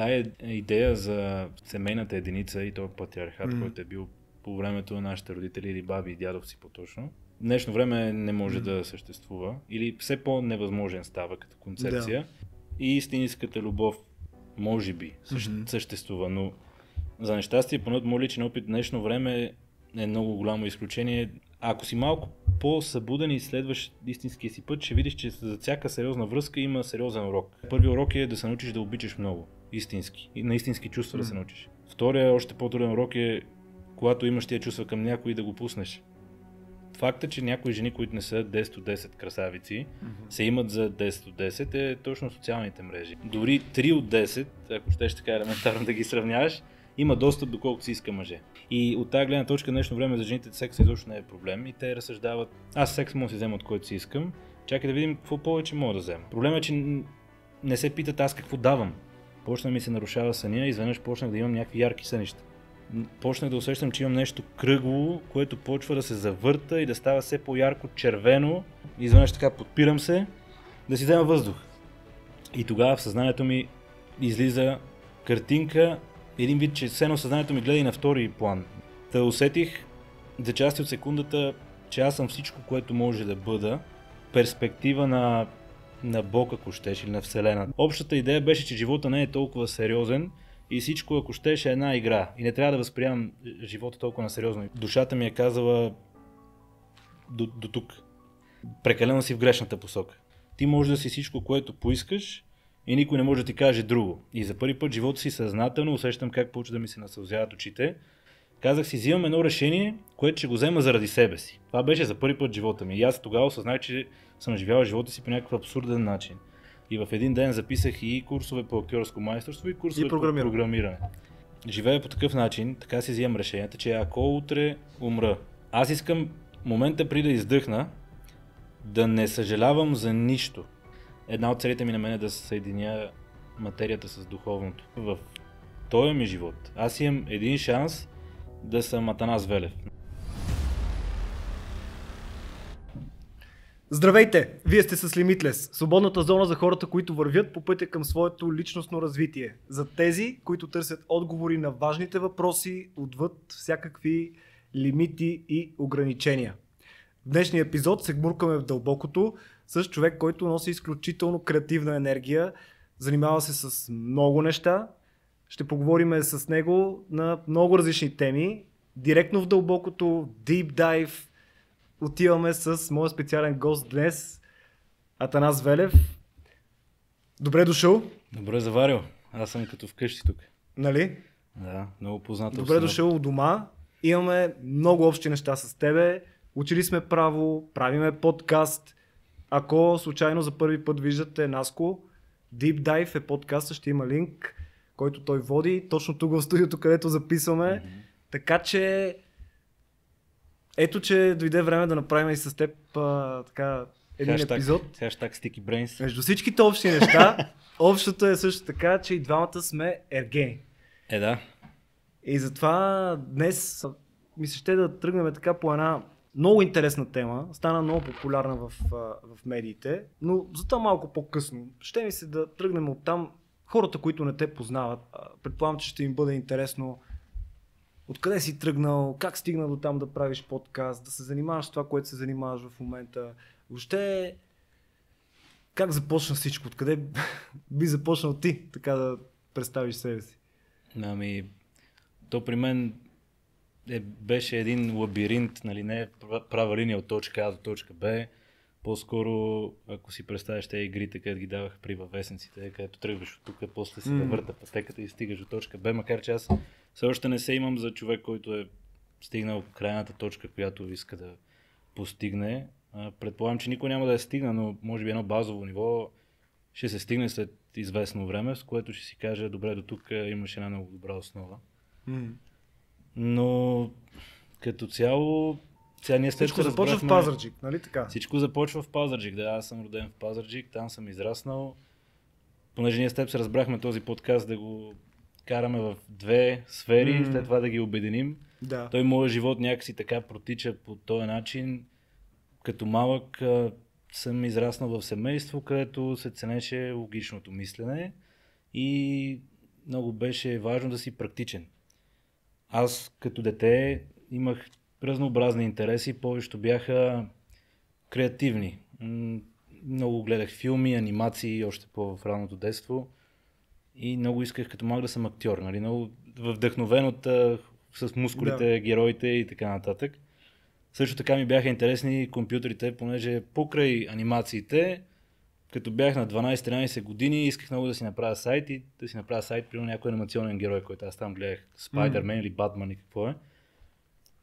тая идея за семейната единица и този патриархат, М. който е бил по времето на нашите родители или баби и дядовци по-точно, в днешно време не може М. да съществува или все по-невъзможен става като концепция. И истинската любов може би същ- Мгм. съществува, но за нещастие, поне от моят личен опит, днешно време е много голямо изключение. Ако си малко по-събуден и следваш истинския си път, ще видиш, че за всяка сериозна връзка има сериозен урок. Първият урок е да се научиш да обичаш много. Истински. И на истински чувства да се научиш. Втория, още по-труден урок е, когато имаш тия чувства към някой, да го пуснеш. Факта, че някои жени, които не са 10 от 10 красавици, се имат за 10 от 10 е точно социалните мрежи. Дори 3 от 10, ако ще така елементарно да ги сравняваш, има достъп до колкото си иска мъже. И от тази гледна точка днешно време за жените секс изобщо не е проблем и те разсъждават, аз секс мога да си взема от който си искам, чакай да видим какво повече мога да взема. Проблемът е, че не се питат аз какво давам. Почна ми се нарушава съня изведнъж почнах да имам някакви ярки сънища. Почнах да усещам, че имам нещо кръгло, което почва да се завърта и да става все по-ярко червено. Изведнъж така подпирам се да си взема въздух. И тогава в съзнанието ми излиза картинка, един вид, че все съзнанието ми гледа и на втори план. Та усетих за части от секундата, че аз съм всичко, което може да бъда. Перспектива на, на Бог, ако щеш, или на Вселена. Общата идея беше, че живота не е толкова сериозен и всичко, ако щеш, е една игра. И не трябва да възприемам живота толкова на сериозно. Душата ми е казала до, до тук. Прекалено си в грешната посока. Ти можеш да си всичко, което поискаш и никой не може да ти каже друго. И за първи път живота си съзнателно усещам как почва да ми се насълзяват очите. Казах си, взимам едно решение, което ще го взема заради себе си. Това беше за първи път живота ми. И аз тогава осъзнах, че съм живял живота си по някакъв абсурден начин. И в един ден записах и курсове по актьорско майсторство и курсове И по програмиране. програмиране. Живея по такъв начин, така си взимам решенията, че ако утре умра, аз искам момента при да издъхна, да не съжалявам за нищо. Една от целите ми на мен е да съединя материята с духовното. В този ми живот аз имам един шанс да съм Атанас Велев. Здравейте! Вие сте с Limitless, свободната зона за хората, които вървят по пътя към своето личностно развитие. За тези, които търсят отговори на важните въпроси отвъд всякакви лимити и ограничения. В днешния епизод се гмуркаме в дълбокото с човек, който носи изключително креативна енергия, занимава се с много неща. Ще поговорим с него на много различни теми. Директно в дълбокото, deep dive, отиваме с моя специален гост днес, Атанас Велев. Добре дошъл, Добре заварил. Аз съм като вкъщи тук. нали? Да, много позната. Добре обстановка. дошъл у дома. Имаме много общи неща с тебе. Учили сме право, правиме подкаст. Ако случайно за първи път виждате Наско, Deep Dive е подкаста, ще има линк, който той води, точно тук в студиото, където записваме. Мгм. Така че, ето че дойде време да направим и с теб а, така един Хаштаг- епизод. Хаштаг Sticky Brains. Между всичките общи неща, общото е също така, че и двамата сме ергени. Е, да. И затова днес ми се ще да тръгнем така по една много интересна тема. Стана много популярна в, в медиите, но за това малко по-късно. Ще ми се да тръгнем от там. Хората, които не те познават, предполагам, че ще им бъде интересно откъде си тръгнал, как стигна до там да правиш подкаст, да се занимаваш с това, което се занимаваш в момента. Въобще, как започна всичко? Откъде би започнал ти така да представиш себе си? Ами, то при мен е, беше един лабиринт, нали, не е пра- права линия от точка А до точка Б. По-скоро, ако си представяш тези игрите, където ги давах при във вестниците, където тръгваш от тук, после си да върта пътеката и стигаш до точка Б, макар че аз все още не се имам за човек, който е стигнал крайната точка, която иска да постигне. Предполагам, че никой няма да е стигна, но може би едно базово ниво ще се стигне след известно време, с което ще си каже, добре, до тук имаш една много добра основа. Но като цяло, сега ние с теб Всичко започва в Пазарджик, нали така? Всичко започва в Пазарджик, да, аз съм роден в Пазарджик, там съм израснал. Понеже ние с теб се разбрахме този подкаст да го караме в две сфери, М. след това да ги обединим. Да. Той моят живот някакси така протича по този начин. Като малък а, съм израснал в семейство, където се ценеше логичното мислене и много беше важно да си практичен. Аз като дете имах разнообразни интереси, повечето бяха креативни. Много гледах филми, анимации още по в ранното детство и много исках като малък да съм актьор. Нали? Много вдъхновен от с мускулите, да. героите и така нататък. Също така ми бяха интересни компютрите, понеже покрай анимациите, като бях на 12-13 години, исках много да си направя сайт и да си направя сайт, при някой анимационен герой, който аз там гледах, Spider-Man mm. или Batman и какво е.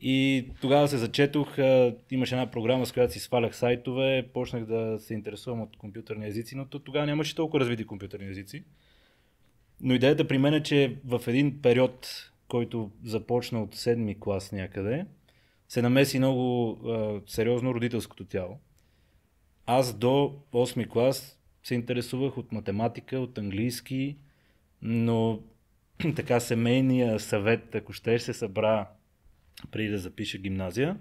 И тогава се зачетох, имаше една програма, с която си свалях сайтове, почнах да се интересувам от компютърни езици, но тогава нямаше толкова развити компютърни езици. Но идеята при мен е, че в един период, който започна от седми клас някъде, се намеси много а, сериозно родителското тяло. Аз до 8 клас се интересувах от математика, от английски, но така семейния съвет, ако ще се събра преди да запиша гимназия.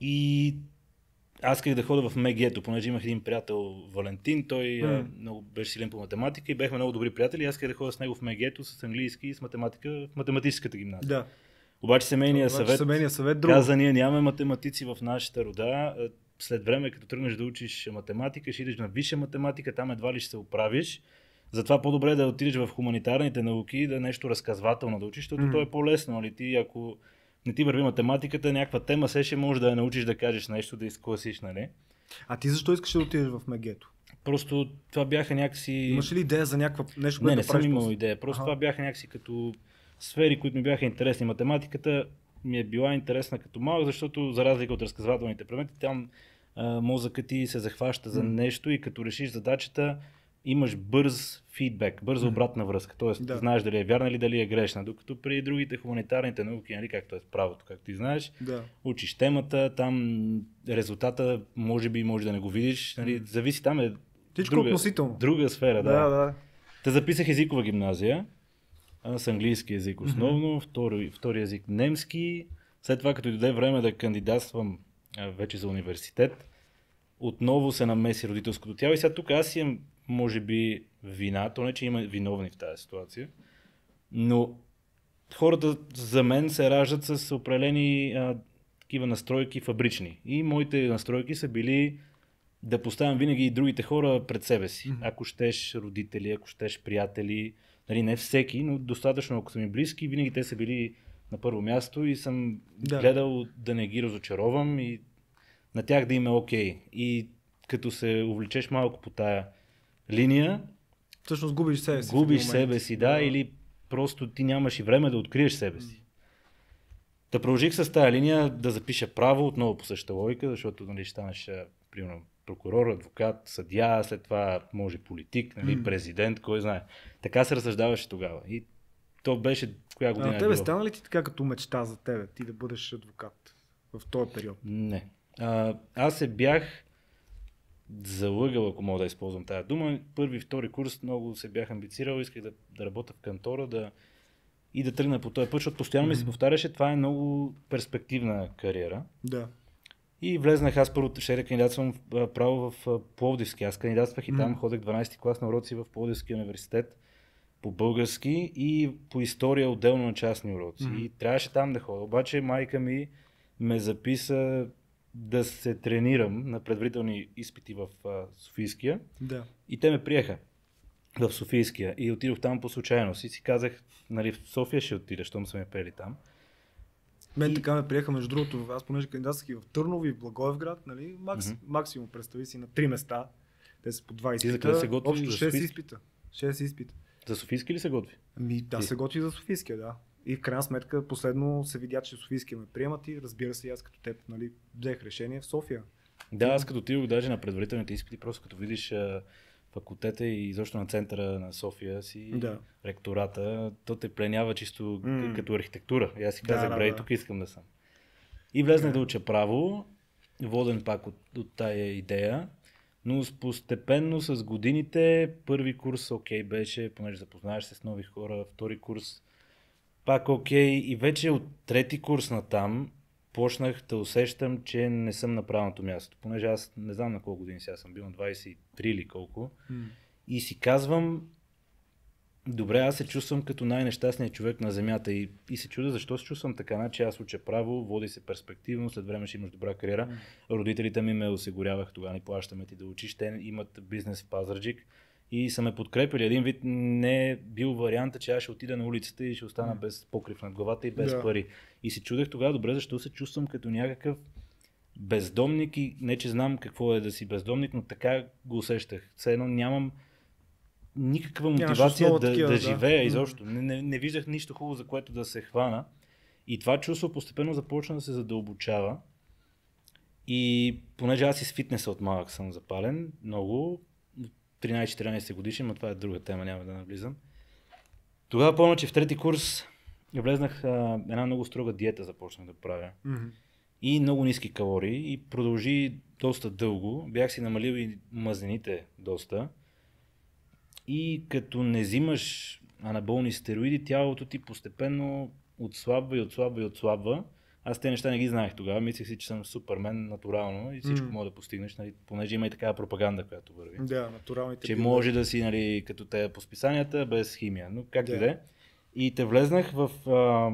И аз исках да ходя в МГ-то, понеже имах един приятел Валентин, той mm. много беше силен по математика и бехме много добри приятели. Аз исках да ходя с него в МГ-то с английски и с математика в математическата гимназия. Да. Обаче семейния съвет, семейния съвет друго. каза, ние нямаме математици в нашата рода. След време, като тръгнеш да учиш математика, ще идеш на висша математика, там едва ли ще се оправиш. Затова по-добре е да отидеш в хуманитарните науки да е нещо разказвателно да учиш, защото mm. то е по-лесно. Нали? Ти, ако не ти върви математиката, някаква тема се ще можеш да я научиш да кажеш нещо, да изкласиш, нали? А ти защо искаш да отидеш в Мегето? Просто това бяха някакси... Имаш ли идея за някаква нещо, Не, не съм имал идея. Просто това бяха някакси като сфери, които ми бяха интересни. Математиката ми е била интересна като малък, защото за разлика от разказвателните предмети, там а, мозъкът ти се захваща за нещо и като решиш задачата, имаш бърз фидбек, бърза обратна връзка. Тоест, да. знаеш дали е вярна или дали е грешна. Докато при другите хуманитарните науки, нали, както е правото, както ти знаеш, да. учиш темата, там резултата може би може да не го видиш. Нали, зависи там е Всичко друга, относително. друга сфера. Да, да. да. Те записах езикова гимназия с английски език основно, mm-hmm. втори, втори език немски. След това, като дойде време да кандидатствам вече за университет, отново се намеси родителското тяло и сега тук аз имам може би вина, то не че има виновни в тази ситуация, но хората за мен се раждат с определени а, такива настройки фабрични. И моите настройки са били да поставям винаги и другите хора пред себе си. Mm-hmm. Ако щеш родители, ако щеш приятели, нали, не всеки, но достатъчно, ако са ми близки, винаги те са били на първо място и съм да. гледал да не ги разочаровам и на тях да им е окей. Okay. И като се увлечеш малко по тая линия. Всъщност губиш себе си. Губиш себе си, да, да, или просто ти нямаш и време да откриеш себе си. Да продължих с тази линия да запиша право, отново по същата логика, защото нали, станеш, примерно, прокурор, адвокат, съдя, след това може политик, нали, mm. президент, кой знае. Така се разсъждаваше тогава. И то беше коя година. А е тебе стана ли ти така като мечта за тебе, ти да бъдеш адвокат в този период? Не. А, аз се бях залъгал, ако мога да използвам тази дума. Първи, втори курс много се бях амбицирал, исках да, да работя в кантора да, и да тръгна по този път, защото постоянно mm-hmm. ми се повтаряше, това е много перспективна кариера. Да. И влезнах, аз първо ще да кандидатствам право в Пловдивски. Аз кандидатствах и там, mm-hmm. ходех 12 клас на уроци в Пловдивски университет по български и по история отделно на частни уроци. Mm-hmm. И трябваше там да ходя. Обаче майка ми ме записа да се тренирам на предварителни изпити в а, Софийския. Да. И те ме приеха в Софийския. И отидох там по случайност. И си казах, нали, в София ще отида, щом са ме пели там. Мен и... така ме приеха, между другото, аз понеже кандидатствах и в Търново и в Благоевград, нали, макс, mm-hmm. максимум представи си на три места. Те са по два изпита. Ти за се готви? Общо 6 изпита. 6 изпита. За Софийски ли се готви? Ами, да, Ти. се готви за Софийския, да. И в крайна сметка последно се видя, че Софийския ме приемат и разбира се, аз като теб нали, взех решение в София. Да, аз като отидох даже на предварителните изпити, просто като видиш факултета и изобщо на центъра на София си, да. ректората, то те пленява чисто mm. като архитектура. И аз си казах, да, бре, да, тук искам да съм. И влезнах да. да уча право, воден пак от, от тая идея, но постепенно с годините първи курс окей okay, беше, понеже запознаваш се с нови хора, втори курс пак окей. Okay. И вече от трети курс на там почнах да усещам, че не съм на правилното място. Понеже аз не знам на колко години сега съм бил, на 23 или колко. Mm. И си казвам, добре, аз се чувствам като най-нещастният човек на земята и, и се чудя защо се чувствам така. Значи аз уча право, води се перспективно, след време ще имаш добра кариера. Mm. Родителите ми ме осигурявах, тогава ни плащаме ти да учиш. Те имат бизнес в Пазарджик и са ме подкрепили. Един вид не е бил варианта, че аз ще отида на улицата и ще остана mm. без покрив над главата и без yeah. пари. И се чудех тогава, добре, защо се чувствам като някакъв бездомник и не че знам какво е да си бездомник, но така го усещах. Все едно нямам никаква мотивация да, такива, да, живея изобщо. Не, не, не виждах нищо хубаво, за което да се хвана. И това чувство постепенно започна да се задълбочава. И понеже аз и с фитнеса от малък съм запален, много, 13-14 годишен, но това е друга тема, няма да навлизам. Тогава помня, че в трети курс влезнах а, една много строга диета започнах да правя. Mm-hmm. И много ниски калории и продължи доста дълго. Бях си намалил и мазнините доста. И като не взимаш анаболни стероиди, тялото ти постепенно отслабва и отслабва и отслабва. Аз те неща не ги знаех тогава. Мислех си, че съм супермен натурално и всичко mm. мога да постигнеш, нали, понеже има и такава пропаганда, която върви. Да, натуралните. Че може да си, нали, като те по списанията, без химия. Но как да yeah. И те влезнах в а,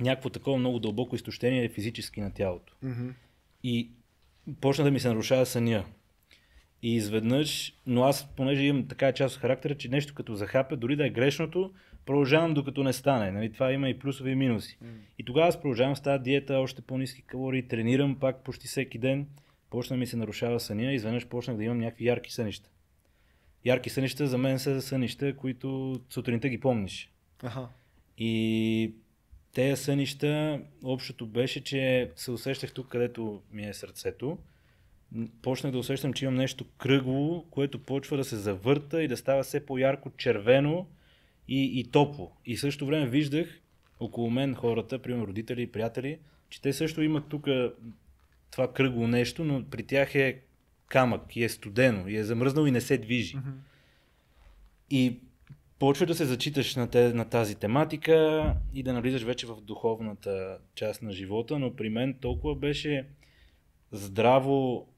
някакво такова много дълбоко изтощение физически на тялото. Mm-hmm. И почна да ми се нарушава съня. И изведнъж, но аз, понеже имам така част от характера, че нещо като захапе, дори да е грешното, продължавам докато не стане. Нали? Това има и плюсове и минуси. Mm. И тогава аз продължавам с тази диета, още по-низки калории, тренирам пак почти всеки ден. Почна ми се нарушава съня и изведнъж почнах да имам някакви ярки сънища. Ярки сънища за мен са сънища, които сутринта ги помниш. Ага. И тези сънища, общото беше, че се усещах тук, където ми е сърцето почнах да усещам, че имам нещо кръгло, което почва да се завърта и да става все по-ярко червено и, и топло. И също време виждах около мен хората, примерно родители и приятели, че те също имат тук това кръгло нещо, но при тях е камък и е студено и е замръзнал и не се движи. Mm-hmm. И почва да се зачиташ на, те, на тази тематика и да навлизаш вече в духовната част на живота, но при мен толкова беше здраво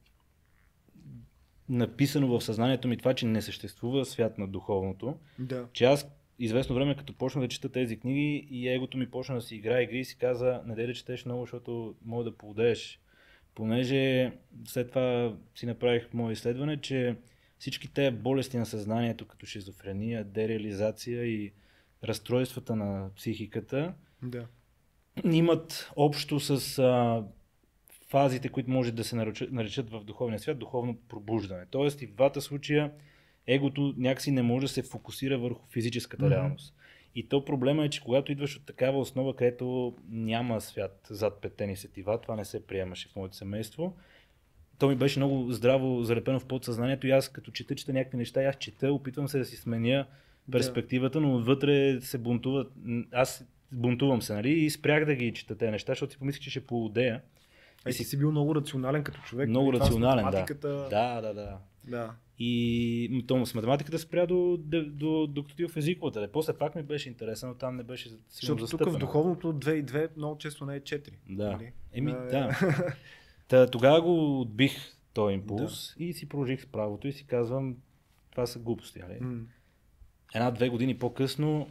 написано в съзнанието ми това, че не съществува свят на духовното, да. че аз известно време, като почна да чета тези книги и егото ми почна да си играе игри и си каза, не да четеш много, защото мога да поудееш. Понеже след това си направих мое изследване, че всички тези болести на съзнанието, като шизофрения, дереализация и разстройствата на психиката, да. имат общо с а, фазите, които може да се наречат в духовния свят духовно пробуждане. Тоест и в двата случая егото някакси не може да се фокусира върху физическата mm-hmm. реалност. И то проблема е, че когато идваш от такава основа, където няма свят зад петени сетива, това не се приемаше в моето семейство, то ми беше много здраво залепено в подсъзнанието и аз като чета, чета някакви неща, аз чета, опитвам се да си сменя перспективата, но отвътре се бунтуват. Аз бунтувам се, нали? И спрях да ги чета тези неща, защото си помислих, че ще поудея. А си си бил много рационален като човек. Много нали? рационален, математиката... да. Да, да, да. И то с математиката спря до, до, до, докато ти в езиковата. После пак ми беше интересен, но там не беше Защото тук в духовното 2 и 2 много често не е 4. Да. Нали? Еми, да. да. Та, тогава го отбих този импулс да. и си продължих с правото и си казвам, това са глупости. Нали? Mm. Една-две години по-късно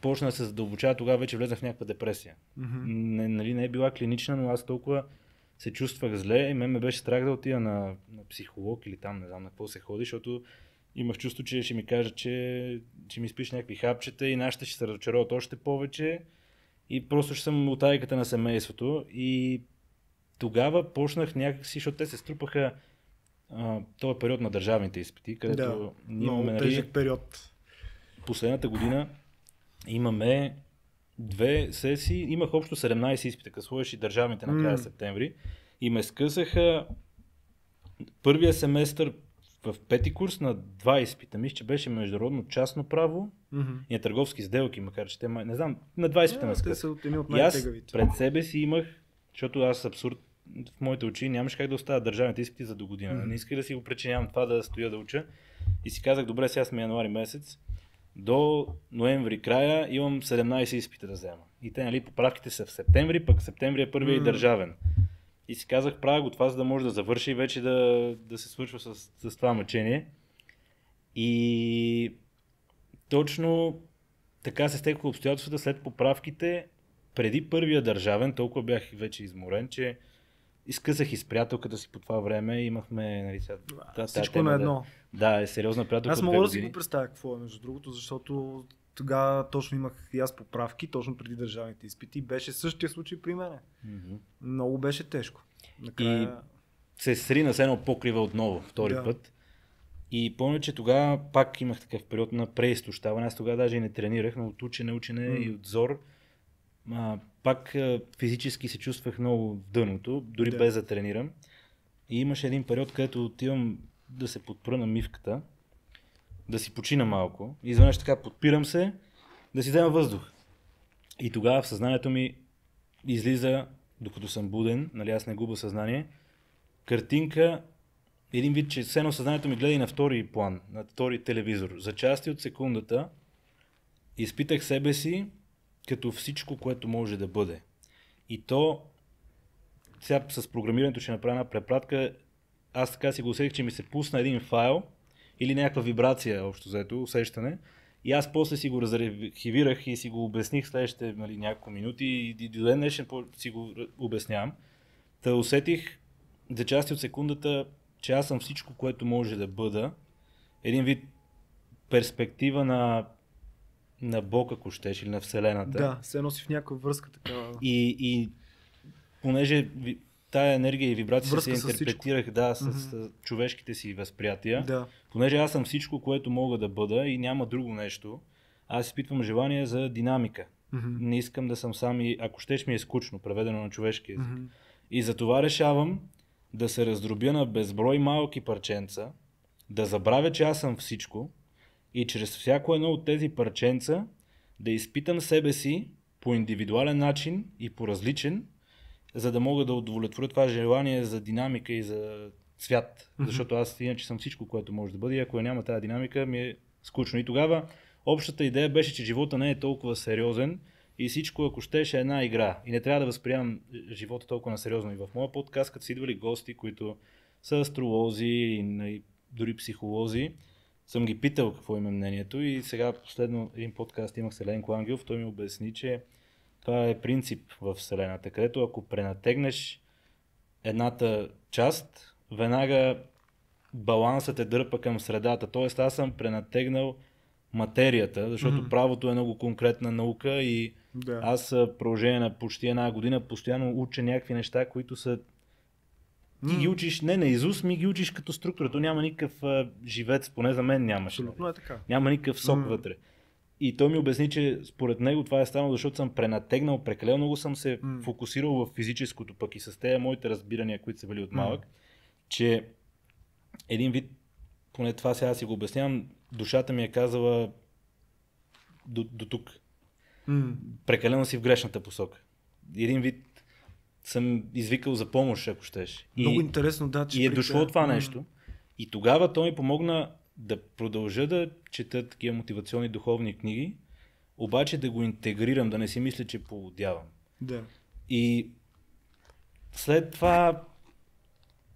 почна да се задълбочава, тогава вече влезнах в някаква депресия. Mm-hmm. Не, нали, не е била клинична, но аз толкова се чувствах зле и мен ме беше страх да отида на, на психолог или там, не знам на какво се ходи, защото имах чувство, че ще ми каже, че, че ми спиш някакви хапчета и нашите ще се разочароват още повече и просто ще съм от айката на семейството и тогава почнах някакси, защото те се струпаха а, този период на държавните изпити, където да, ние имаме нали, период. Последната година имаме две сесии, имах общо 17 изпита, като сложиш и държавните на края mm. септември и ме скъсаха първия семестър в пети курс на два изпита. Мисля, че беше международно частно право mm-hmm. и на търговски сделки, макар че те, не знам, на два изпита yeah, ме скъсаха. И аз пред себе си имах, защото аз абсурд в моите очи нямаше как да оставя държавните изпити за до година. Mm-hmm. Не исках да си го причинявам това да стоя да уча. И си казах, добре, сега сме януари месец до ноември края имам 17 изпита да взема. И те, нали, поправките са в септември, пък септември е първия mm. и държавен. И си казах, правя го това, за да може да завърши и вече да, да се свършва с, с това мъчение. И точно така се стекоха обстоятелствата след поправките. Преди първия държавен, толкова бях вече изморен, че изкъсах и с приятелката си по това време. Имахме, нали, сега, да, всичко на едно. Да, да, е сериозна приятелка. Аз мога да си го представя какво е, между другото, защото тогава точно имах и аз поправки, точно преди държавните изпити. Беше същия случай при мен. Mm-hmm. Много беше тежко. Накрая... И се срина с едно покрива отново, втори да. път. И помня, че тогава пак имах такъв период на преизтощаване. Аз тогава даже и не тренирах, но от учене, учене mm. и от зор. А, пак а, физически се чувствах много в дъното, дори да. без да тренирам. И имаше един период, където отивам да се подпра на мивката, да си почина малко. И изведнъж така подпирам се, да си взема въздух. И тогава в съзнанието ми излиза, докато съм буден, нали аз не губа съзнание, картинка, един вид, че все съзнанието ми гледа и на втори план, на втори телевизор. За части от секундата изпитах себе си като всичко, което може да бъде. И то, сега с програмирането ще направя една препратка, аз така си го усетих, че ми се пусна един файл или някаква вибрация, общо заето, усещане. И аз после си го разархивирах и си го обясних следващите нали, няколко минути и до ден днешен си го обяснявам. Та усетих за части от секундата, че аз съм всичко, което може да бъда. Един вид перспектива на, на Бог, ако щеш, или на Вселената. Да, се носи в някаква връзка такава. И, и понеже тая енергия и вибрация се интерпретирах да, с, mm-hmm. човешките си възприятия, да. понеже аз съм всичко, което мога да бъда и няма друго нещо, аз изпитвам желание за динамика. Mm-hmm. Не искам да съм сам и ако щеш ми е скучно, преведено на човешки език. Mm-hmm. И затова решавам да се раздробя на безброй малки парченца, да забравя, че аз съм всичко и чрез всяко едно от тези парченца да изпитам себе си по индивидуален начин и по различен, за да мога да удовлетворя това желание за динамика и за свят. Mm-hmm. Защото аз иначе съм всичко, което може да бъде и ако няма тази динамика, ми е скучно. И тогава общата идея беше, че живота не е толкова сериозен и всичко, ако щеше, е една игра. И не трябва да възприемам живота толкова на сериозно. И в моя подкаст, като си идвали гости, които са астролози и дори психолози, съм ги питал какво има мнението и сега последно един подкаст имах с Еленко Ангелов, той ми обясни, че това е принцип в Вселената, където ако пренатегнеш едната част, веднага балансът е дърпа към средата. Тоест аз съм пренатегнал материята, защото mm-hmm. правото е много конкретна наука и да. аз в продължение на почти една година постоянно уча някакви неща, които са ти ги учиш не на Изус, ми ги учиш като структура. То няма никакъв а, живец, поне за мен нямаше. Абсолютно е така. Няма никакъв сок mm. вътре. И той ми обясни, че според него това е станало, защото съм пренатегнал, прекалено много съм се mm. фокусирал в физическото, пък и с тези моите разбирания, които са били от малък, mm. че един вид, поне това сега си го обяснявам, душата ми е казала до, до тук. Mm. Прекалено си в грешната посока. Един вид съм извикал за помощ, ако щеш. Много и, интересно, да. Че и е дошло това нещо. Mm. И тогава той ми помогна да продължа да чета такива мотивационни духовни книги, обаче да го интегрирам, да не си мисля, че поводявам. Да. И след това,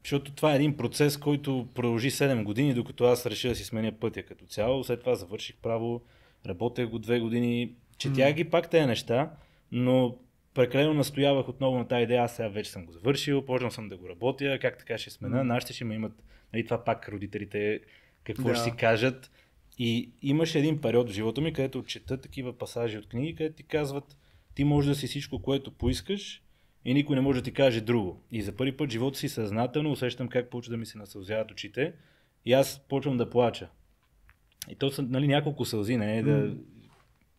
защото това е един процес, който продължи 7 години, докато аз реша да си сменя пътя като цяло. След това завърших право, работех го 2 години, четях ги пак тези неща, но прекалено настоявах отново на тази идея, аз сега вече съм го завършил, почнал съм да го работя, как така ще смена, нашите ще ме имат, нали, това пак родителите какво да. ще си кажат. И имаше един период в живота ми, където чета такива пасажи от книги, където ти казват, ти можеш да си всичко, което поискаш и никой не може да ти каже друго. И за първи път живота си съзнателно усещам как почва да ми се насълзяват очите и аз почвам да плача. И то са нали, няколко сълзи, не е да,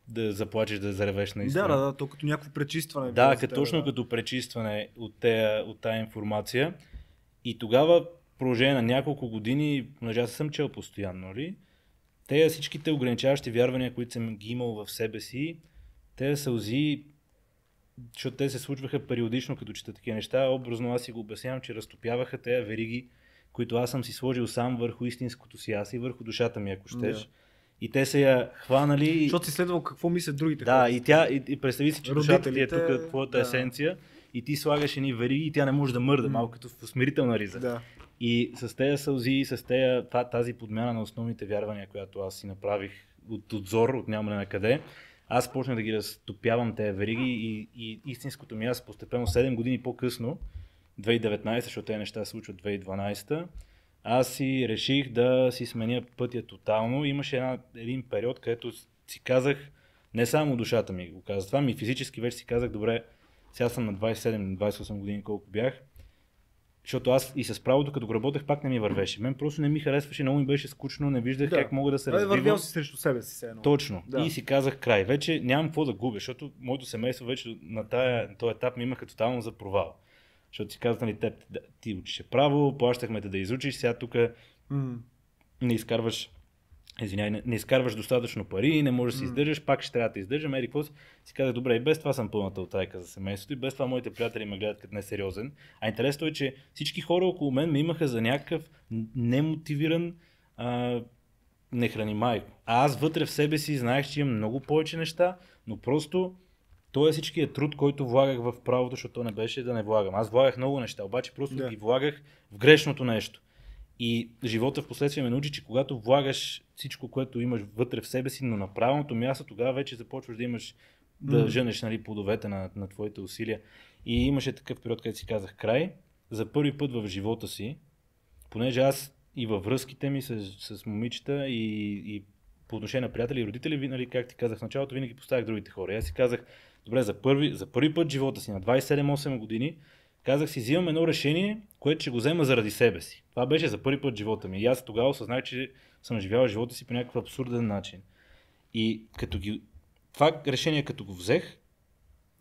да заплачеш, да заревеш наистина. Да, да, да, то като някакво пречистване. Да, като, точно да. като пречистване от, тея, от тая информация. И тогава продължение на няколко години, понеже аз съм чел постоянно, нали? те всичките ограничаващи вярвания, които съм ги имал в себе си, те сълзи, защото те се случваха периодично, като чета такива неща, образно аз си го обяснявам, че разтопяваха тези вериги, които аз съм си сложил сам върху истинското си аз и върху душата ми, ако щеш. Да. И те са я хванали. Защото си следвал какво мислят другите. Да, хора. и тя, и, и представи си, че душата ти е тук, твоята да. есенция, и ти слагаш едни вериги и тя не може да мърда, mm. малко като в смирителна риза. Да. И с тези сълзи, с тези, тази подмяна на основните вярвания, която аз си направих от отзор, от нямане на къде. Аз почнах да ги разтопявам тези вериги и, и истинското ми аз постепенно 7 години по-късно, 2019, защото тези неща се случват 2012, аз си реших да си сменя пътя тотално. Имаше една, един период, където си казах, не само душата ми го каза, това ми физически вече си казах, добре, сега съм на 27-28 години колко бях, защото аз и с правото, като го работех, пак не ми вървеше. Мен просто не ми харесваше, много ми беше скучно, не виждах Да. как мога да се Абе, Вървял развивам. си срещу себе си, едно. Точно. Да. И си казах край. Вече нямам какво да губя, защото моето семейство вече на тая, на този етап ми имаха тотално за провал. Защото си казах, нали, теб, да, ти учиш право, плащахме те да изучиш, сега тук М. не изкарваш Извинявай, не, не изкарваш достатъчно пари, не можеш да се издържаш, пак ще трябва да издържам. Ери, какво си? си казах, добре, и без това съм пълната отрайка за семейството, и без това моите приятели ме гледат като несериозен. А интересно е, че всички хора около мен ме имаха за някакъв немотивиран а, не храни майко. А аз вътре в себе си знаех, че имам много повече неща, но просто той е всичкият труд, който влагах в правото, защото то не беше да не влагам. Аз влагах много неща, обаче просто Да. ги влагах в грешното нещо. И живота в последствие ме научи, че когато влагаш всичко, което имаш вътре в себе си, но на правилното място, тогава вече започваш да имаш да женеш нали, плодовете на, на твоите усилия. И имаше такъв период, където си казах край. За първи път в живота си, понеже аз и във връзките ми с, с момичета и, и по отношение на приятели и родители, нали, как ти казах в началото, винаги поставях другите хора. И аз си казах, добре, за първи, за първи път живота си, на 27-8 години, казах си, взимам едно решение, което ще го взема заради себе си. Това беше за първи път живота ми. И аз тогава осъзнах, че съм живял живота си по някакъв абсурден начин. И като ги... това решение, като го взех,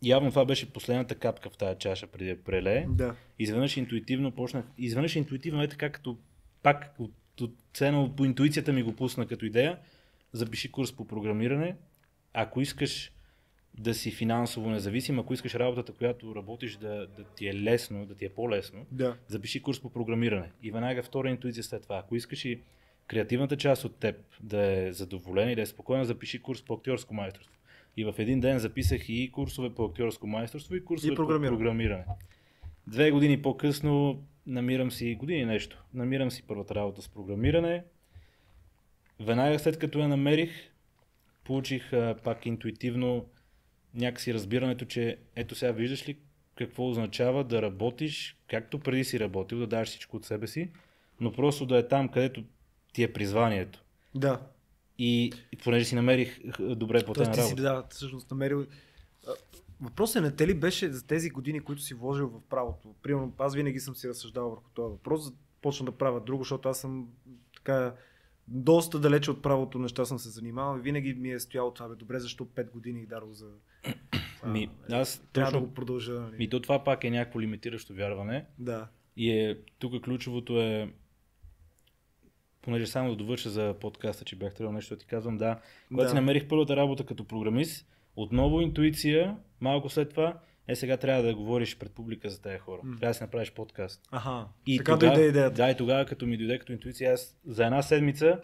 явно това беше последната капка в тази чаша преди да прелее. Да. Изведнъж интуитивно почнах. Изведнъж интуитивно е така, като пак от, от цено по интуицията ми го пусна като идея. Запиши курс по програмиране. Ако искаш да си финансово независим, ако искаш работата, която работиш да, да ти е лесно, да ти е по-лесно, Да. запиши курс по програмиране. И веднага втора интуиция след това. Ако искаш и креативната част от теб да е задоволена и да е спокойна, запиши курс по актьорско майсторство. И в един ден записах и курсове по актьорско майсторство и курсове И програмиране. по програмиране. Две години по-късно намирам си, години нещо, намирам си първата работа с програмиране. Веднага след като я намерих, получих а, пак интуитивно някакси разбирането, че ето сега виждаш ли какво означава да работиш, както преди си работил, да даваш всичко от себе си, но просто да е там, където ти е призванието. Да. И, и понеже си намерих добре платена Тоест ти си, работа. да, всъщност намерил... Въпросът не те ли беше за тези години, които си вложил в правото? Примерно, аз винаги съм си разсъждавал върху този въпрос, почна да правя друго, защото аз съм така доста далече от правото неща съм се занимавал и винаги ми е стояло това, бе, добре, защо 5 години дадох за... а, Ми, аз трябва да точно, го продължа. Нали? ми то това пак е някакво лимитиращо вярване. Да. И е, тук ключовото е, понеже само да довърша за подкаста, че бях трябвало нещо да ти казвам, да, когато Да. си намерих първата работа като програмист, отново интуиция, малко след това, е сега трябва да говориш пред публика за тези хора. М. Трябва да си направиш подкаст. Аха. И така тогава, дойде идеята. Да, и тогава като ми дойде като интуиция, аз за една седмица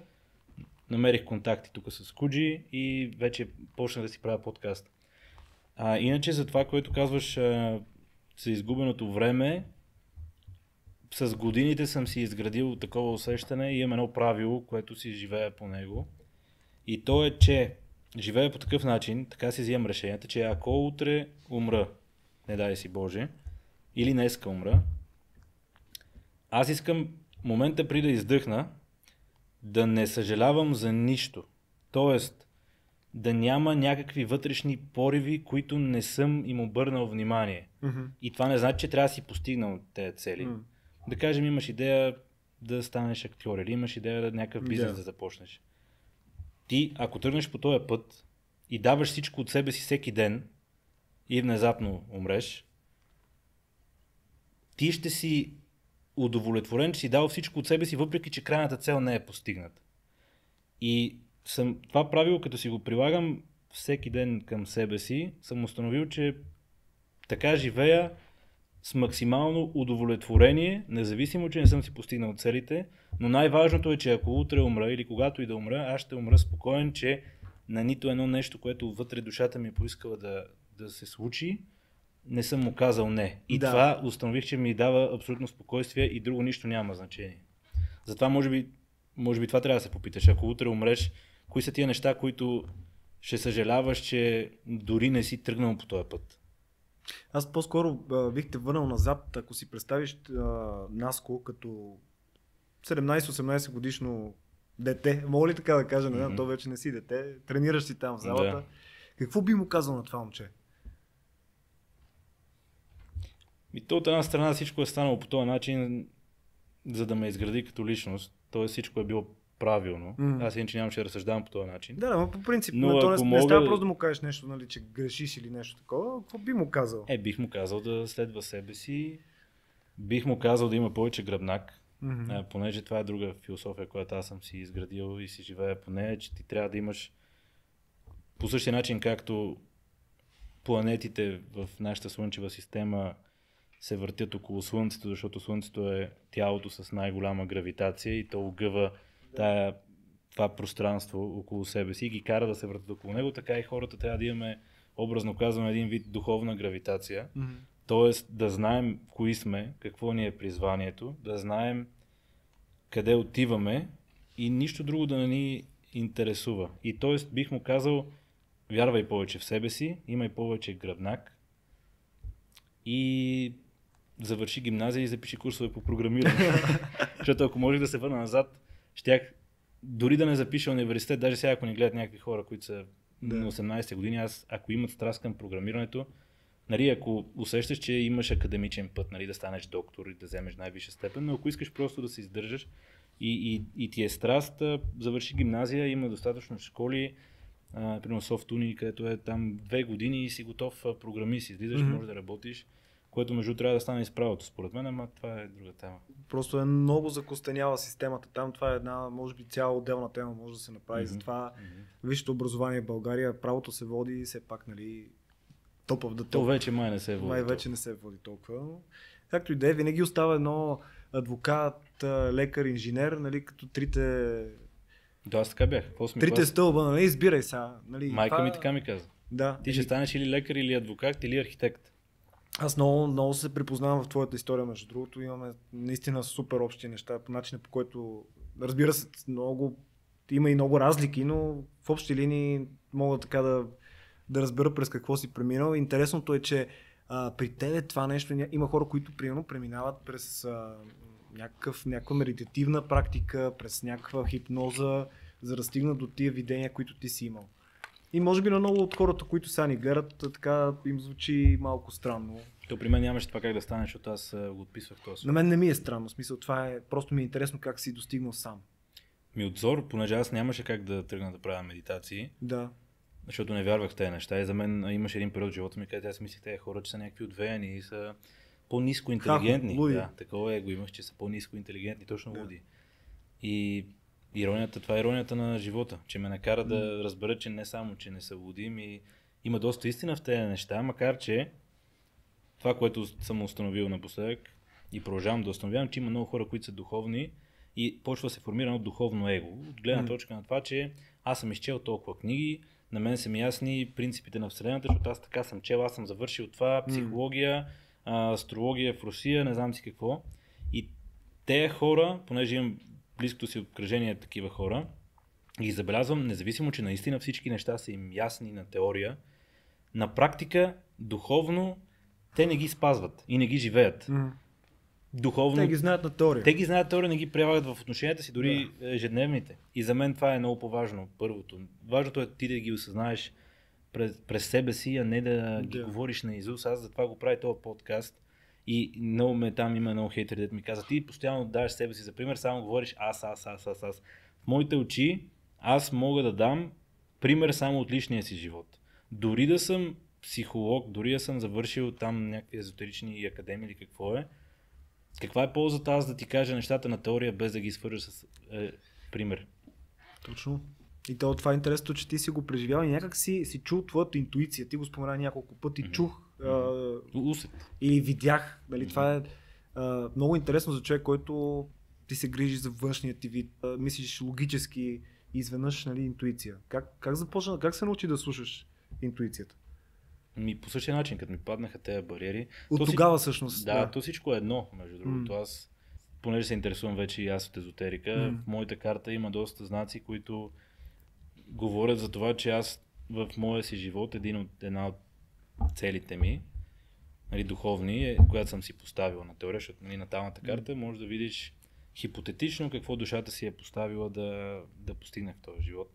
намерих контакти тук с Куджи и вече почнах да си правя подкаст. А, иначе за това, което казваш а, за изгубеното време, с годините съм си изградил такова усещане и имам едно правило, което си живея по него. И то е, че живея по такъв начин, така си взимам решенията, че ако утре умра, не дай си Боже, или днеска умра, аз искам момента при да издъхна да не съжалявам за нищо. Тоест, да няма някакви вътрешни пориви, които не съм им обърнал внимание. Мгм. И това не значи, че трябва да си постигнал тези цели. М. Да кажем, имаш идея да станеш актьор или имаш идея да някакъв бизнес Да. да. започнеш. Ти, ако тръгнеш по този път и даваш всичко от себе си всеки ден и внезапно умреш, ти ще си удовлетворен, че си дал всичко от себе си, въпреки че крайната цел не е постигната. И съм, това правило, като си го прилагам всеки ден към себе си, съм установил, че така живея с максимално удовлетворение, независимо, че не съм си постигнал целите, но най-важното е, че ако утре умра или когато и да умра, аз ще умра спокоен, че на нито едно нещо, което вътре душата ми е поискала да, да се случи, не съм му казал не. И Да. това установих, че ми дава абсолютно спокойствие и друго нищо няма значение. Затова може би, може би това трябва да се попиташ. Ако утре умреш, кои са тия неща, които ще съжаляваш, че дори не си тръгнал по този път? Аз по-скоро а, бих те върнал назад, ако си представиш а, Наско като 17-18 годишно дете, мога ли така да кажа, не знам, Мгм. то вече не си дете, тренираш си там в залата. Да. Какво би му казал на това момче? И то от една страна всичко е станало по този начин, за да ме изгради като личност. Тоест всичко е било правилно. Мгм. Аз иначе нямаше да разсъждавам по този начин. Да, но по принцип, Но но, то не, ако не мога става просто да му кажеш нещо, нали, че грешиш или нещо такова. Какво би му казал? Е, бих му казал да следва себе си. Бих му казал да има повече гръбнак. А, понеже това е друга философия, която аз съм си изградил и си живея по нея, че ти трябва да имаш по същия начин, както планетите в нашата Слънчева система се въртят около Слънцето, защото Слънцето е тялото с най-голяма гравитация и то огъва тая, това пространство около себе си и ги кара да се въртят около него, така и хората трябва да имаме, образно казвам, един вид духовна гравитация, Мгм. Тоест да знаем кои сме, какво ни е призванието, да знаем къде отиваме и нищо друго да не ни интересува. И т.е. бих му казал, вярвай повече в себе си, имай повече гръбнак и завърши гимназия и запиши курсове по програмиране. Защото ако може да се върна назад, щях дори да не запиша университет, даже сега ако ни гледат някакви хора, които са Да. на 18 години, аз ако имат страст към програмирането, нали, ако усещаш, че имаш академичен път, нали, да станеш доктор и да вземеш най-висша степен, но ако искаш просто да се издържаш и, и, и ти е страст, завърши гимназия, има достатъчно школи, примерно SoftUni, където е там две години и си готов програмист, излизаш, Мгм. можеш да работиш, което между трябва да стане изправото според мен, ама това е друга тема. Просто е много закостеняла системата. Там това е една, може би, цяла отделна тема, може да се направи. Мгм. Затова висшето образование в България, правото се води все пак, нали, топ of the То вече май не се води. Май вече не се води толкова. Както и да е, винаги остава едно адвокат, лекар, инженер, нали, като трите, Да, аз така бях. Трите клас. стълба, нали, избирай сега. Нали, Майка това- ми така ми каза. Да. Ти ще станеш или лекар, или адвокат, или архитект. Аз много, много се припознавам в твоята история, между другото. Имаме наистина супер общи неща, по начина по който, разбира се, много, има и много разлики, но в общи линии мога така да, да разбера през какво си преминал. Интересното е, че а, при тебе това нещо, има хора, които примерно преминават през а, някакъв, някаква медитативна практика, през някаква хипноза, за да стигнат до тия видения, които ти си имал. И може би на много от хората, които сега ни гледат, така им звучи малко странно. То при мен нямаше това как да стане, защото аз го отписвах този На мен не ми е странно, смисъл това е, просто ми е интересно как си достигнал сам. Ми отзор, понеже аз нямаше как да тръгна да правя медитации, Да. защото не вярвах в тези неща. И за мен имаше един период в живота ми, където аз мислих, тези хора, че са някакви отвеяни и са по-низко интелигентни. Хахо, да, такова е го имах, че са по-низко интелигентни, точно Да. луди. И иронията, това е иронията на живота, че ме накара да разбера, че не само, че не са луди, ми има доста истина в тези неща, макар че това, което съм установил напоследък и продължавам да установявам, че има много хора, които са духовни и почва се формира едно духовно его. От гледна точка на това, че аз съм изчел толкова книги, на мен са ми ясни принципите на Вселената, защото аз така съм чел, аз съм завършил това, психология, астрология в Русия, не знам си какво. И те хора, понеже имам близкото си обкръжение такива хора, ги забелязвам, независимо, че наистина всички неща са им ясни на теория, на практика, духовно, те не ги спазват и не ги живеят. М. Духовно, Те ги знаят на теория. те ги знаят теория, не ги прилагат в отношенията си, дори ежедневните. И за мен това е много по-важно, първото. Важното е ти да ги осъзнаеш през, през себе си, а не да ги Да. говориш на Изус. Аз затова го правя този подкаст. И много ме там има много хейтери, дето ми каза, ти постоянно даваш себе си за пример, само говориш аз, аз, аз, аз, аз. В моите очи аз мога да дам пример само от личния си живот. Дори да съм психолог, дори да съм завършил там някакви езотерични академии или какво е, каква е ползата аз да ти кажа нещата на теория, без да ги свържа с е, пример? Точно. И то, това е интересно, че ти си го преживял и някак си, си чул твоята интуиция. Ти го спомена няколко пъти, Мгм. чух а, Усет. или видях. Нали. Това е а, много интересно за човек, който ти се грижи за външния ти вид, а, мислиш логически и изведнъж нали, интуиция. Как, как започна, как се научи да слушаш интуицията? Ми, по същия начин, като ми паднаха тези бариери. От то си- тогава всъщност. Да, то всичко е едно, между другото. М. Аз, понеже се интересувам вече и аз от езотерика, М. в моята карта има доста знаци, които говорят за това, че аз в моя си живот, един от, една от целите ми, нали, духовни, е, която съм си поставила на теория, защото нали, наталната карта може да видиш хипотетично какво душата си е поставила да, да постигне в този живот.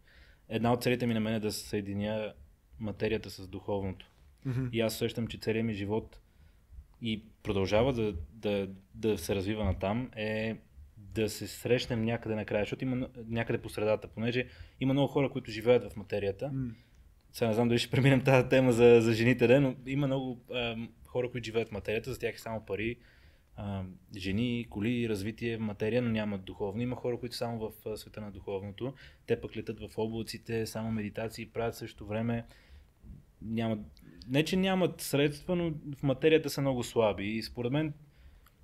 Една от целите ми на мен е да се съединя материята с духовното. Мгм. И аз усещам, че целият ми живот и продължава да, да, да се развива натам е да се срещнем някъде накрая, защото има някъде по средата, понеже има много хора, които живеят в материята. М. Сега не знам дали ще преминем тази тема за, за жените, не, но има много ам, хора, които живеят в материята, за тях е само пари, ам, жени, коли, развитие, материя, но нямат духовно. Има хора, които само в а, света на духовното, те пък летат в облаците, само медитации правят в същото време. Нямат, не, че нямат средства, но в материята са много слаби. И според мен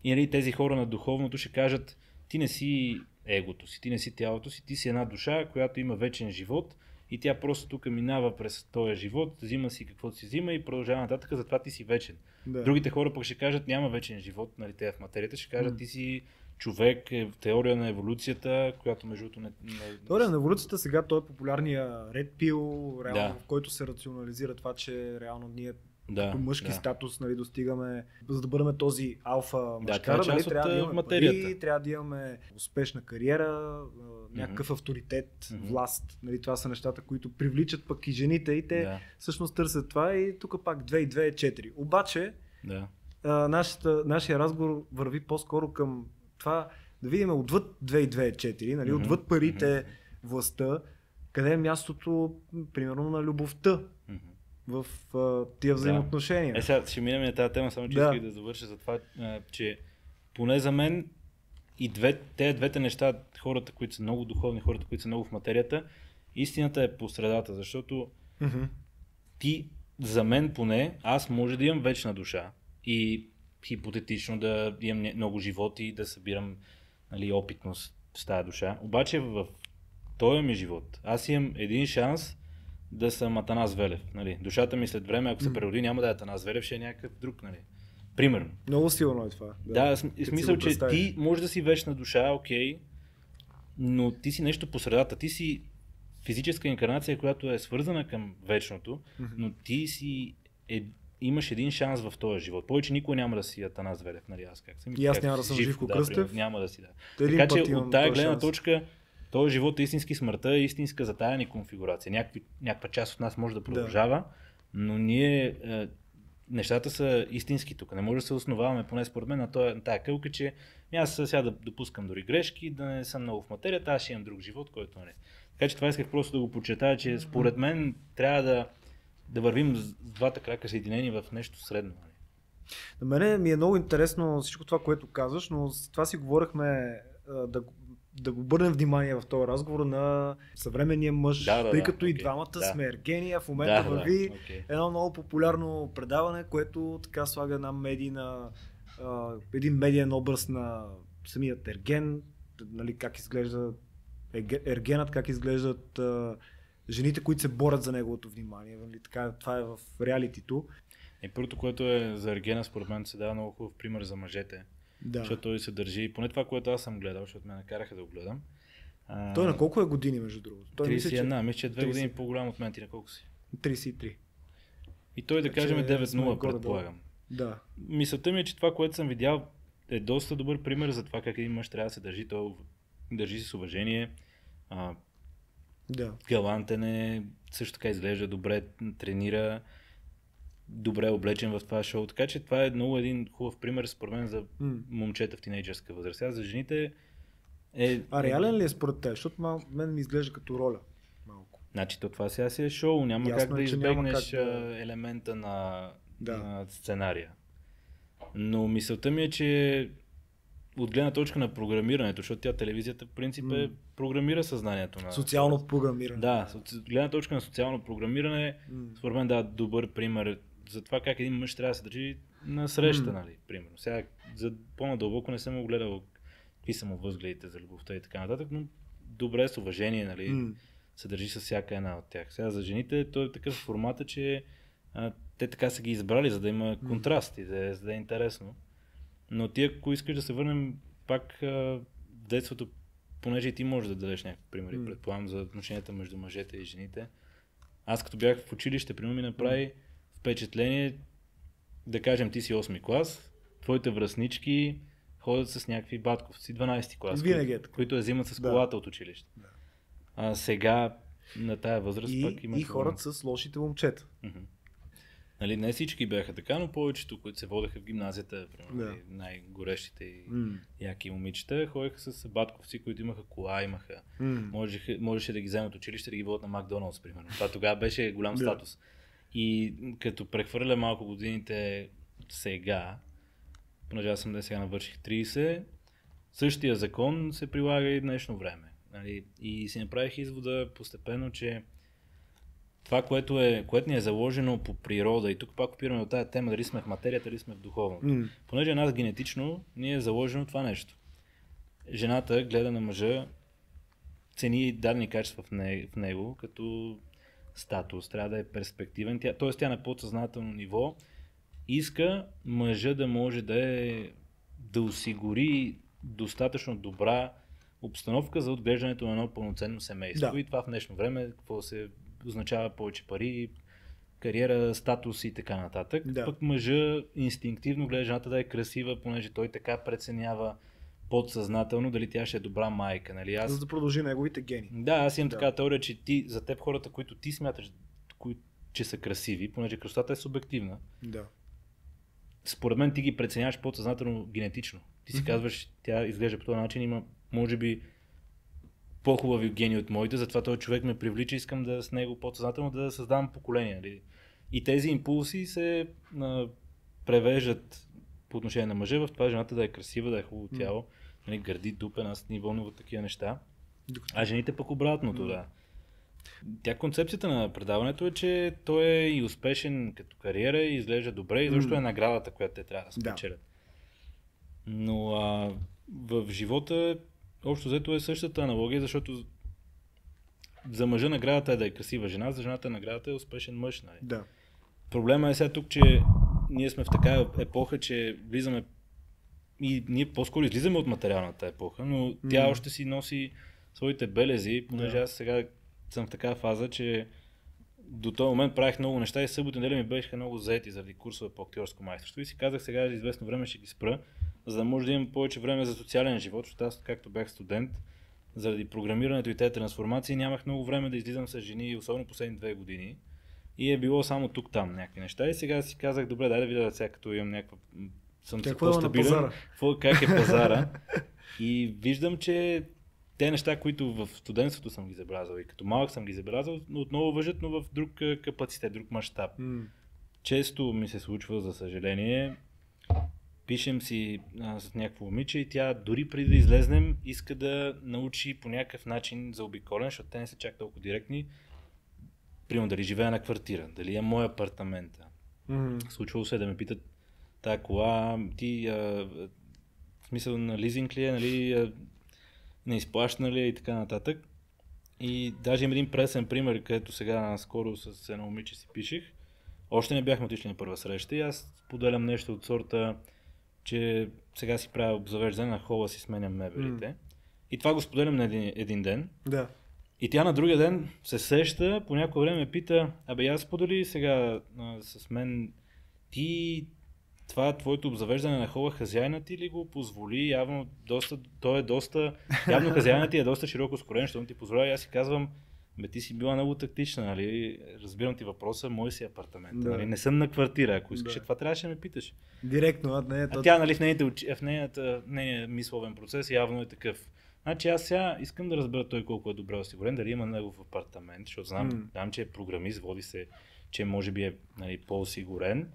и нали, тези хора на духовното ще кажат, ти не си егото си, ти не си тялото си, ти си една душа, която има вечен живот и тя просто тук минава през този живот, взима си каквото си взима и продължава нататък, затова ти си вечен. Да. Другите хора пък ще кажат, няма вечен живот, нали, те в материята, ще кажат, ти си човек, е теория на еволюцията, която между другото не... не... Теория на еволюцията сега той е популярния Red Pill, реално, Да. в който се рационализира това, че реално ние да, мъжки да. статус нали, достигаме, за да бъдем този алфа е мъжкара, част нали, от, трябва да имаме материята. пари, трябва да имаме успешна кариера, някакъв авторитет, Мгм. власт. Нали, това са нещата, които привличат пък и жените и те Да, всъщност търсят това и тук пак 2 и 2 е 4. Обаче да. а, нашата, нашия разговор върви по-скоро към това да видим отвъд 2 и 2 е 4, нали, Мгм, отвъд парите, мгм. властта, къде е мястото, примерно, на любовта Мгм. В а, тия взаимоотношения. Е, сега ще минем на тази тема, само че Да. исках да завърша за това, а, че поне за мен и две, те двете неща, хората, които са много духовни, хората, които са много в материята, истината е по средата, защото Мгм. ти, за мен поне, аз може да имам вечна душа и хипотетично да имам много животи и да събирам нали, опитност с тази душа. Обаче в този ми живот, аз имам един шанс да съм Атанас Велев. Нали. Душата ми след време, ако се М. прероди, няма да е Атанас Велев, ще е някакъв друг. Нали. Примерно. Много силно е това. Да, си смисъл, че ти може да си вечна душа, окей, но ти си нещо по средата. Ти си физическа инкарнация, която е свързана към вечното, но ти си е, имаш един шанс в този живот. Повече никой няма да си Атанас Велев, нали аз как съм. И аз няма да съм жив, Живко да, Кръстев. Няма да си, да. Така че от тая този гледна шанс. точка, този живот е истински смъртта, е истинска затаяна конфигурация. Някакви, някаква част от нас може да продължава, но ние е, нещата са истински тук. Не може да се основаваме, поне според мен, на, този, на тая кълка, че аз сега да допускам дори грешки, да не съм много в материята, аз ще имам друг живот, който не. Така че това исках просто да го почетая, че според мен трябва да, да вървим с двата крака съединени в нещо средно. нали. На мене ми е много интересно всичко това, което казваш, но това си говорихме а, да, да го обърнем внимание в този разговор на съвременния мъж, Да, да, тъй да, като и окей, двамата да. сме ергени, а в момента Да, върви да, окей. едно много популярно предаване, което така слага една медийна, а, един медиен образ на самият ерген, нали, как изглежда ергенът, как изглеждат а, жените, които се борят за неговото внимание. Нали, така, това е в реалитито. И първото, което е за Ергена, според мен се дава много хубав пример за мъжете. Да. Защото той се държи, поне това, което аз съм гледал, защото ме накараха да го гледам. А, Той на колко е години, между другото? Той мисля, че 31, мисля, че е две 30. години по-голям от мен. Ти на колко си? 33. И той да кажем че 9-0, сме горе-долу. предполагам. Да. Мисълта ми е, че това, което съм видял, е доста добър пример за това как един мъж трябва да се държи. Той държи се с уважение, а, Да. галантен е, също така изглежда добре, тренира, добре облечен в това шоу. Така че това е много един хубав пример, според мен, за момчета в тинейджърска възраст. Сега за жените е... А реален ли е според теб? Защото мал, мен ми изглежда като роля. Малко. Значи то това сега си е шоу, няма Ясно как да е, че няма избегнеш как да- а, елемента на, Да. на сценария. Но мисълта ми е, че от гледна точка на програмирането, защото тя телевизията в принцип е програмира съзнанието на... Социално програмиране. Да, от гледна точка на социално програмиране, според мен да, добър пример за това как един мъж трябва да се държи на среща, М. нали, примерно. Сега за по-надълбоко не съм го гледал какви са му възгледите за любовта и така нататък, но добре с уважение, нали, М. се държи с всяка една от тях. Сега за жените той е такъв формата, че а, те така са ги избрали, за да има контраст и да, е- за да е интересно. Но ти ако искаш да се върнем пак а, в детството понеже и ти можеш да дадеш някакви примери, М. предполагам, за отношенията между мъжете и жените. Аз като бях в училище, примерно ми направи впечатление, да кажем, ти си 8 клас, твоите връзнички ходят с някакви батковци, 12 клас, Винаги е които я взимат с Да. колата от училище. Да. А сега на тая възраст И, пък има и хората с лошите момчета. Нали, не всички бяха така, но повечето, които се водеха в гимназията, примерно, Да. най-горещите и М. яки момичета, ходеха с батковци, които имаха кола, имаха. М. Можеше, можеше да ги вземат от училище да ги водят на Макдоналдс, примерно. Това тогава беше голям статус. И като прехвърля малко годините сега, понеже аз съм да сега навърших 30, същия закон се прилага и днешно време. Нали? И си направих извода постепенно, че това, което, е, което ни е заложено по природа, и тук пак опираме от тази тема, дали сме в материята, дали сме в духовното. М. Понеже нас генетично ни е заложено това нещо. Жената гледа на мъжа, цени дадени качества в в него като статус, трябва да е перспективен, тя, т.е. тя на подсъзнателно ниво иска мъжа да може да е да осигури достатъчно добра обстановка за отглеждането на едно пълноценно семейство. Да. И това в днешно време какво се означава повече пари, кариера, статус и така нататък. Да. Пък мъжа инстинктивно гледа жената да е красива, понеже той така преценява подсъзнателно дали тя ще е добра майка. Нали? Аз За да продължи неговите гени. да, аз имам Да. така теория, че ти, за теб хората, които ти смяташ, кои, че са красиви, понеже красотата е субективна, Да. според мен ти ги преценяваш подсъзнателно генетично. Ти си казваш, тя изглежда по този начин, има, може би, по-хубави гени от моите, затова този човек ме привлича, искам да с него подсъзнателно да създавам поколение. Нали? И тези импулси се а, превеждат по отношение на мъжа в това жената да е красива, да е хубаво тяло, нали, гърди, дупен, аз ни вълнуват такива неща. А жените пък обратното, да. Тя концепцията на предаването е, че той е и успешен като кариера и изглежда добре и защо М. е наградата, която те трябва да Да. спечелят. Но а, в живота общо взето е същата аналогия, защото за мъжа наградата е да е красива жена, за жената наградата е успешен мъж. Нали? Да. Проблема е сега тук, че ние сме в такава епоха, че влизаме и ние по-скоро излизаме от материалната епоха, но тя М. още си носи своите белези, понеже Да. аз сега съм в такава фаза, че до този момент правих много неща и събота неделя ми беха много заети заради курсове по актьорско майсторство и си казах сега за известно време ще ги спра, за да може да имам повече време за социален живот, защото аз както бях студент, заради програмирането и тези трансформации нямах много време да излизам с жени, особено последните две години. И е било само тук-там някакви неща. И сега си казах, добре, дай да видя сега като имам някаква... Съм Какво на по-стабилен. пазара? Какво, как е пазара. и виждам, че те неща, които в студентството съм ги забелязал и като малък съм ги забелязал, но отново въжат, но в друг капацитет, друг мащаб. М. Често ми се случва, за съжаление, пишем си а, с някакво момиче и тя дори преди да излезнем иска да научи по някакъв начин за обиколен, защото те не са чак толкова директни. Примерно дали живея на квартира, дали е мой апартамент. М. Случвало се да ме питат тая кола, ти а, в смисъл на лизинг ли е, нали, а, не изплащана ли е и така нататък. И даже има един пресен пример, където сега скоро с едно момиче си пишех. Още не бяхме отишли на първа среща и аз поделям нещо от сорта, че сега си правя обзавеждане на хола си сменям мебелите. И това го споделям на един, един ден. Да. И тя на другия ден се сеща, по някое време ме пита, абе аз сподели сега а, с мен, ти това твоето обзавеждане на хола, хазяйна ти ли го позволи? Явно доста, той е доста, явно хазяйна ти е доста широко скорен, защото ти позволява и аз си казвам, бе ти си била много тактична, нали? Разбирам ти въпроса, мой си апартамент. Да. Нали? Не съм на квартира, ако искаш. Да. Това трябваше да ме питаш. Директно, а не е А тя, нали, в, нейните, в нейната, нейния мисловен процес явно е такъв. Значи аз сега искам да разбера той колко е добре осигурен, дали има негов апартамент, защото знам, М. знам че е програмист, води се, че може би е нали, по-осигурен.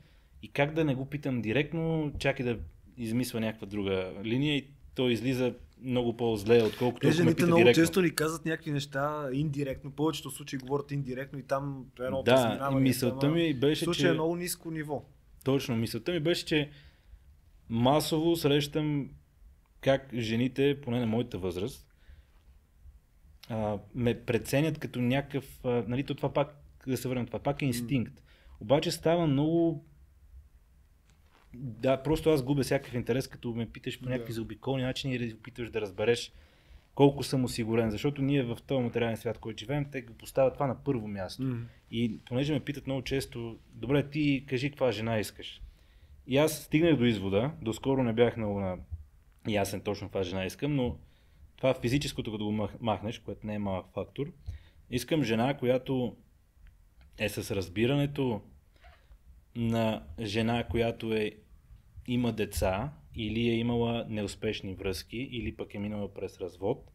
И как да не го питам директно, чакай да измисля някаква друга линия и той излиза много по-зле, отколкото ме жените много директно. често ни казват някакви неща индиректно. Повечето случаи говорят индиректно и там е едно Да, и мисълта ми беше, случай че... е много ниско ниво. Точно, мисълта ми беше, че масово срещам как жените, поне на моята възраст, а, ме преценят като някакъв, а, нали, то това пак, да се върнем, това пак е инстинкт. Обаче става много да, просто аз губя всякакъв интерес, като ме питаш по някакви Да. заобиколни начини или опитваш да разбереш колко съм осигурен, защото ние в този материален свят, който живеем, те го поставят това на първо място. Мгм. И понеже ме питат много често, добре, ти кажи каква жена искаш. И аз стигнах до извода, доскоро не бях много на ясен точно каква жена искам, но това физическото, като го мах- махнеш, което не е малък фактор, искам жена, която е с разбирането на жена, която е, има деца или е имала неуспешни връзки или пък е минала през развод,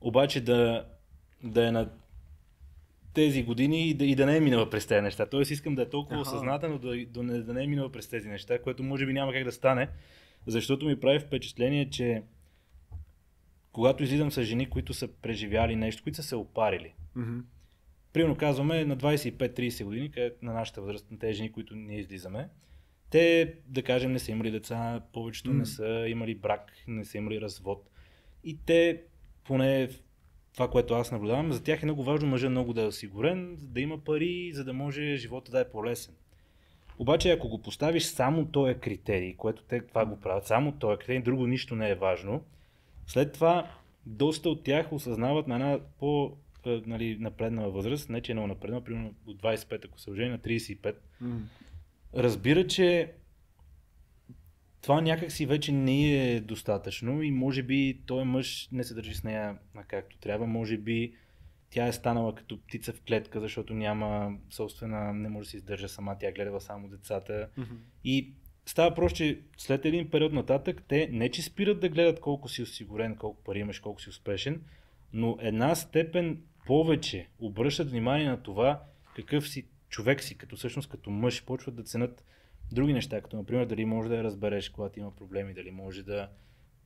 обаче да, да е на тези години и да, и да не е минала през тези неща. Тоест искам да е толкова осъзнателно да, да, не, да не е минала през тези неща, което може би няма как да стане, защото ми прави впечатление, че когато излизам с жени, които са преживяли нещо, които са се опарили, Мгм. примерно казваме на 25-30 години, на нашата възраст, на тези жени, които ние излизаме, те, да кажем, не са имали деца, повечето М. не са имали брак, не са имали развод. И те, поне това, което аз наблюдавам, за тях е много важно мъжа много да е осигурен, да има пари, за да може живота да е по-лесен. Обаче, ако го поставиш само този критерий, което те това го правят, само този критерий, друго нищо не е важно, след това доста от тях осъзнават на една по е, нали, напреднала възраст, не че е много напреднала, примерно от 25, ако се ожени на 35, Мгм. разбира, че това някак си вече не е достатъчно и може би този мъж не се държи с нея на както трябва, може би тя е станала като птица в клетка, защото няма собствена, не може да се издържа сама, тя гледа само децата. Мгм. И става просто, че след един период нататък, те не че спират да гледат колко си осигурен, колко пари имаш, колко си успешен, но една степен повече обръщат внимание на това какъв си човек си, като всъщност като мъж, почват да ценят други неща, като например дали може да я разбереш, когато има проблеми, дали може да,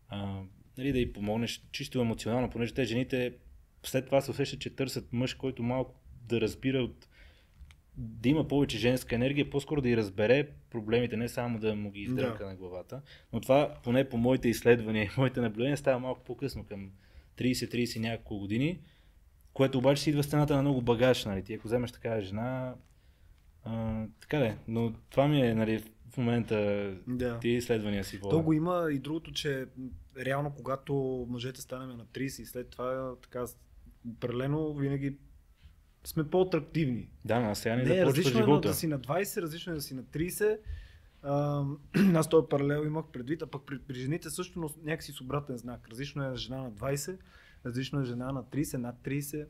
а, нали, да й помогнеш чисто емоционално, понеже те жените след това се усещат, че търсят мъж, който малко да разбира от да има повече женска енергия, по-скоро да й разбере проблемите, не само да му ги издрънка Да. на главата. Но това, поне по моите изследвания и моите наблюдения, става малко по-късно, към 30-30 няколко години, което обаче си идва с цената на много багаж. Нали? Ти ако вземеш такава жена, а, така да е. Но това ми е нали, в момента Да. тия изследвания си То водя. го има и другото, че реално когато мъжете станем на 30 и след това така определено винаги сме по-атрактивни. Да, но сега не, Не, да различно е на- живота. да си на 20, различно е да си на 30. А, аз този паралел имах предвид, а пък при, при жените също, но някакси с обратен знак. Различно е жена на 20, различно е жена на 30, над 30.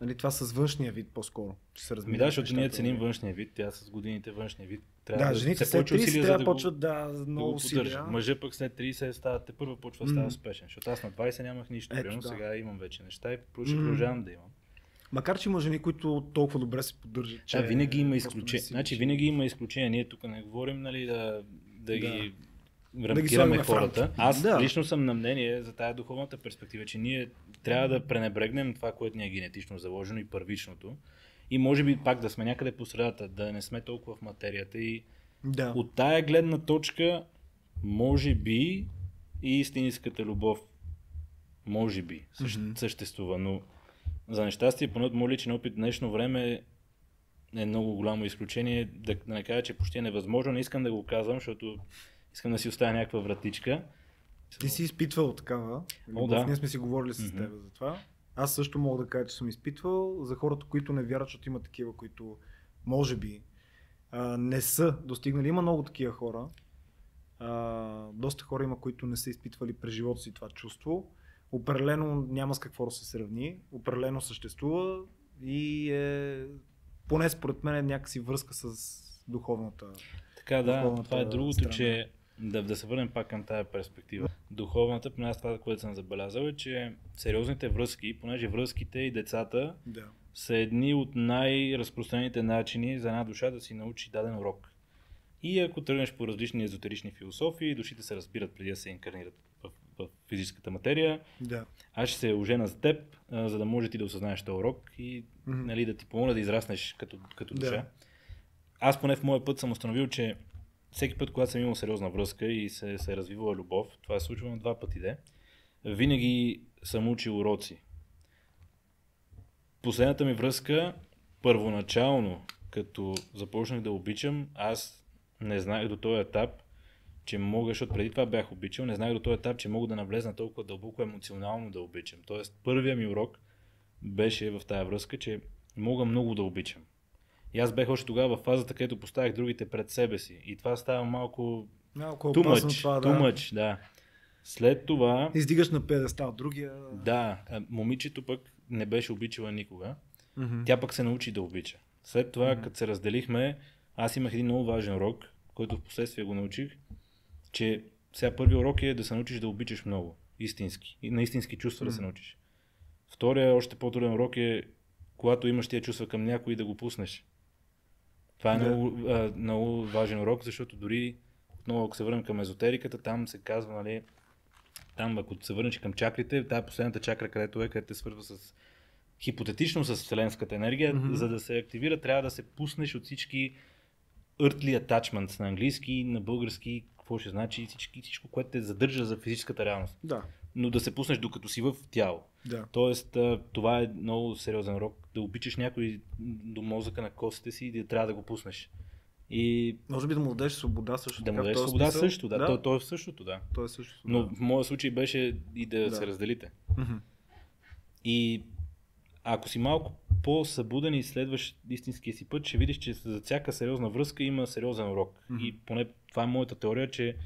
Нали, това с външния вид по-скоро. че се Ми разминават да, защото ние ценим външния вид, тя с годините външния вид. Трябва Да, жените все след повече 30 усилия, трябва да да почват да, да много го усилия. Мъжа пък след 30 става, те първо почва да става успешен, защото аз на 20 нямах нищо, Ето, примерно, да. сега имам вече неща и ще продължавам да имам. Макар, че има жени, които толкова добре се поддържат. Че Да, винаги има изключения. Значи винаги има изключения. Ние тук не говорим нали, да, да, ги ги рамкираме в хората. Аз Да. лично съм на мнение за тая духовната перспектива, че ние трябва да пренебрегнем това, което ни е генетично заложено и първичното. И може би пак да сме някъде по средата, да не сме толкова в материята и Да. от тая гледна точка, може би и истинската любов, може би, съще, Мгм. съществува, но за нещастие, поне от моят личен опит, днешно време е много голямо изключение, да, да не кажа, че почти е невъзможно, не искам да го казвам, защото искам да си оставя някаква вратичка. Ти си изпитвал такава. любов. да. Ние сме си говорили с Мгм. теб за това. Аз също мога да кажа, че съм изпитвал. За хората, които не вярват, защото има такива, които може би а, не са достигнали. Има много такива хора. А, доста хора има, които не са изпитвали през живота си това чувство. Определено няма с какво да се сравни. Определено съществува и е поне според мен е някакси връзка с духовната. Така да, Духовната това е другото, страна. че да, да се върнем пак към тази перспектива. Духовната, при нас това, което съм забелязал е, че сериозните връзки, понеже връзките и децата Да. са едни от най-разпространените начини за една душа да си научи даден урок. И ако тръгнеш по различни езотерични философии, душите се разбират преди да се инкарнират в, в физическата материя. Да. Аз ще се ожена за теб, а, за да може ти да осъзнаеш този урок и Мгм. нали, да ти помогна да израснеш като, като Да. душа. Аз поне в моя път съм установил, че всеки път, когато съм имал сериозна връзка и се, се е развивала любов, това е случвало два пъти, де, винаги съм учил уроци. Последната ми връзка, първоначално, като започнах да обичам, аз не знаех до този етап, че мога, защото преди това бях обичал, не знаех до този етап, че мога да навлезна толкова дълбоко емоционално да обичам. Тоест, първият ми урок беше в тая връзка, че мога много да обичам. И аз бех още тогава в фазата, където поставях другите пред себе си. И това става малко Малко опасно much, това, да. much, да. След това, Издигаш на педестал другия. да, момичето пък не беше обичала никога. Мгм. Тя пък се научи да обича. След това, Мгм. като се разделихме, аз имах един много важен урок, който в последствие го научих, че сега първият урок е да се научиш да обичаш много, истински, и на истински чувства да се научиш. Втория, още по-труден урок е, когато имаш тия чувства към някой, да го пуснеш. Това е Да. много, а, много важен урок, защото дори, отново ако се върнем към езотериката, там се казва, нали, там ако се върнеш към чакрите, тая последната чакра, където е, където те свързва с хипотетично с вселенската енергия, Мгм. за да се активира, трябва да се пуснеш от всички earthly attachments на английски, на български, какво ще значи, всички, всичко, което те задържа за физическата реалност. Да, Но да се пуснеш докато си в тяло. да. Тоест, това е много сериозен урок. Да обичаш някой до мозъка на костите си и да трябва да го пуснеш. И Може би да му дадеш свобода също. да му дадеш свобода смисъл. също, да. да. То, то е същото, да. То е същото. Но да. в моя случай беше и да, Да. се разделите. Мгм. И ако си малко по-събуден и следваш истинския си път, ще видиш, че за всяка сериозна връзка има сериозен урок. Мгм. И поне това е моята теория, че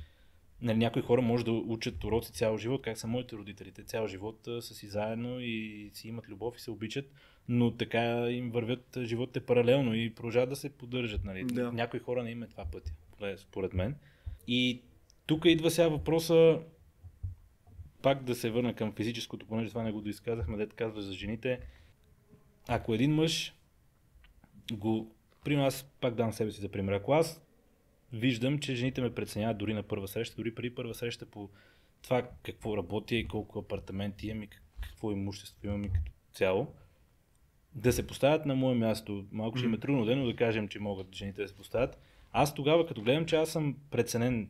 нали, някои хора може да учат уроци цял живот, как са моите родители. Те цял живот са си заедно и си имат любов и се обичат, но така им вървят животите паралелно и продължават да се поддържат. Нали. Да. Някои хора не им е това пътя, според мен. И тук идва сега въпроса, пак да се върна към физическото, понеже това не го доизказахме, дете казваш за жените. Ако един мъж го... Примерно аз пак дам себе си за пример. Ако аз виждам, че жените ме преценяват дори на първа среща, дори преди първа среща по това какво работя и колко апартаменти имам и как- какво имущество имам и като цяло, да се поставят на мое място. Малко ще им е трудно, но да кажем, че могат жените да се поставят. Аз тогава, като гледам, че аз съм преценен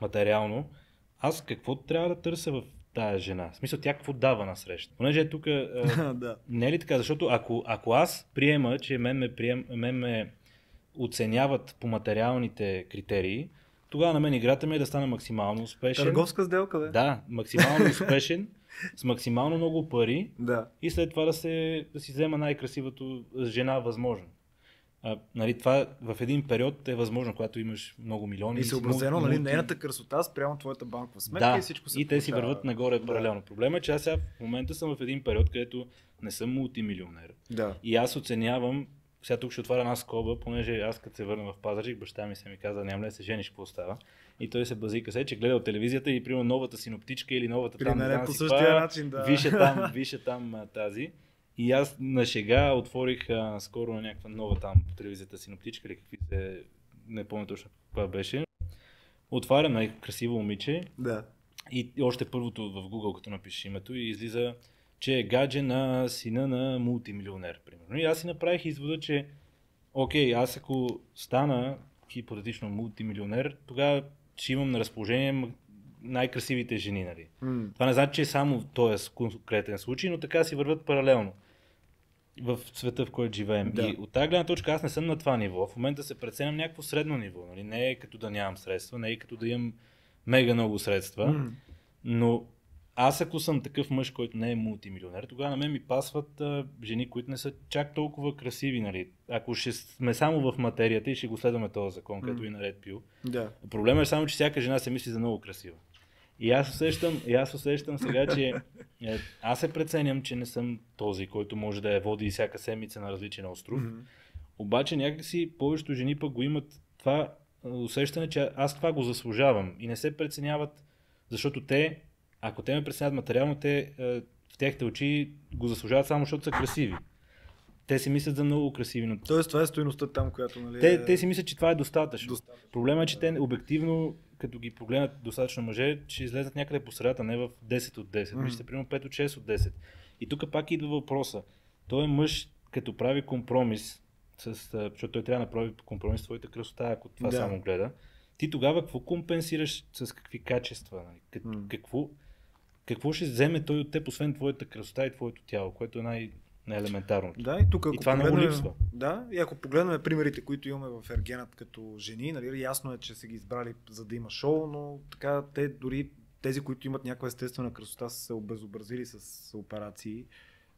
материално, аз какво трябва да търся в тая жена? В смисъл, тя какво дава на среща? Понеже е тук да. не е ли така? Защото ако, ако аз приема, че мен ме, прием, мен ме оценяват по материалните критерии, тогава на мен играта ми е да стана максимално успешен. Търговска сделка, бе. Да, максимално успешен, с максимално много пари Да. и след това да, се, да си взема най-красивото жена възможно. А, нали, това в един период е възможно, когато имаш много милиони. И съобразено, мулти- нали, нейната красота спрямо твоята банкова сметка да, и всичко се и те си върват нагоре Да. паралелно. Проблема е, че аз сега в момента съм в един период, където не съм мултимилионер. Да. И аз оценявам, сега тук ще отваря една скоба, понеже аз като се върна в Пазарджик, баща ми се ми каза, няма ли се жениш, какво става? И той се базика се, че гледал телевизията и примерно новата синоптичка или новата там, е знам по същия каква, начин, да. Више там, више там тази. И аз на шега отворих а, скоро на някаква нова там по телевизията синоптичка или какви се, не помня точно каква беше. Отварям най-красиво момиче Да. и още първото в Google, като напишеш името, и излиза, че е гадже на сина на мултимилионер, примерно. И аз си направих извода, че окей, аз ако стана хипотетично мултимилионер, тогава ще имам на разположение най-красивите жени, нали? М. Това не значи, че е само този конкретен случай, но така си върват паралелно в света, в който живеем. Да. И от тази гледна точка аз не съм на това ниво. В момента се преценям някакво средно ниво. Нали? Не е като да нямам средства, не е като да имам мега много средства. М. Но аз ако съм такъв мъж, който не е мултимилионер, тогава на мен ми пасват а, жени, които не са чак толкова красиви. Нали? Ако ще сме само в материята и ще го следваме този закон, като и наред пил. Да. Проблема е само, че всяка жена се мисли за много красива. И аз усещам, и аз усещам сега, че е, аз се преценям, че не съм този, който може да я води всяка седмица на различен остров. Мгм. Обаче някакси повечето жени пък го имат това усещане, че аз това го заслужавам и не се преценяват, защото те, ако те ме преценяват материално, те а, в техните очи го заслужават само защото са красиви. Те си мислят за много красиви, но Тоест, това е стоеността там, която, нали, те, е... те си мислят, че това е достатъчно. Достатъчно. Проблема е, че те обективно, като ги погледнат достатъчно мъже, ще излезат някъде по средата, не в 10 от 10, Мгм. mm. ще примерно 5 от 6 от 10. И тук пак идва въпроса. Той е мъж, като прави компромис, с, а, защото той трябва да направи компромис с твоята красота, ако това Да. само гледа. Ти тогава какво компенсираш с какви качества? нали? Как, М. какво, какво ще вземе той от теб, освен твоята красота и твоето тяло, което е най- на елементарното. Да, и тук ако И това много липсва. Да, и ако погледнем примерите, които имаме в Ергенът като жени, нали, ясно е, че са ги избрали за да има шоу, но така те дори тези, които имат някаква естествена красота, са се обезобразили с операции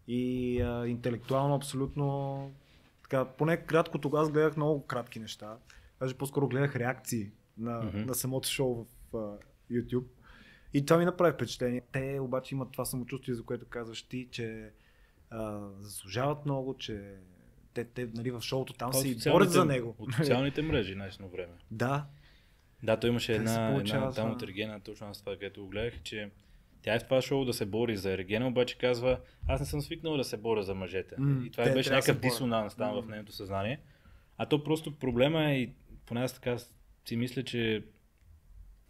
и а, интелектуално абсолютно така, поне кратко тогава аз гледах много кратки неща. Даже по-скоро гледах реакции на, Мгм. на самото шоу в а, YouTube. И това ми направи впечатление. Те обаче имат това самочувствие, за което казваш ти, че а, заслужават много, че те, те нали, в шоуто там се и борят за него. От социалните мрежи най-сно време. да, Да, той имаше Как една, получава една там от Ергена, точно аз това, където го гледах, че тя е в това шоу да се бори за Ергена, обаче казва, аз не съм свикнал да се боря за мъжете. М, и това те беше някакъв дисонанс там в М. нейното съзнание. А то просто проблема е, и поне аз така си мисля, че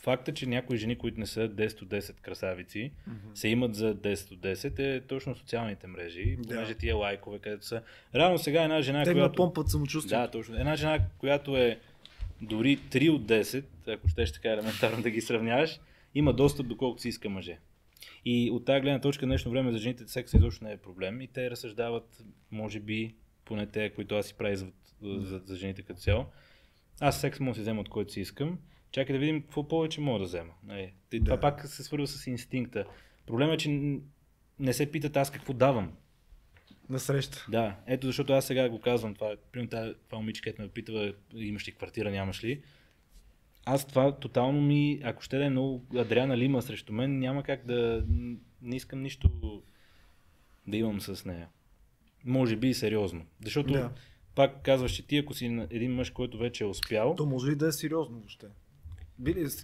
факта, че някои жени, които не са 10 от 10 красавици, се имат за 10 от 10 е точно социалните мрежи, Да. понеже тия лайкове, където са. Реално сега една жена, те която... напомпат самочувствието. Да, точно. Една жена, която е дори 3 от 10, ако щеш така елементарно да ги сравняваш, има достъп до колкото си иска мъже. И от тази гледна точка днешно време за жените секс изобщо не е проблем и те разсъждават, може би, поне те, които аз си правя за, за, за жените като цяло. Аз секс мога да си взема от който си искам. Чакай да видим какво повече мога да взема. Нали, и Това Да. пак се свързва с инстинкта. Проблемът е, че не се питат аз какво давам. На среща. Да, ето защото аз сега го казвам това. Примерно тази- това момиче, където ме питава, имаш ли квартира, нямаш ли. Аз това тотално ми, ако ще да е много Адриана Лима срещу мен, няма как да, не искам нищо да имам с нея. Може би и сериозно. Защото Да. пак казваш, че ти ако си един мъж, който вече е успял, То може ли да е сериозно въобще?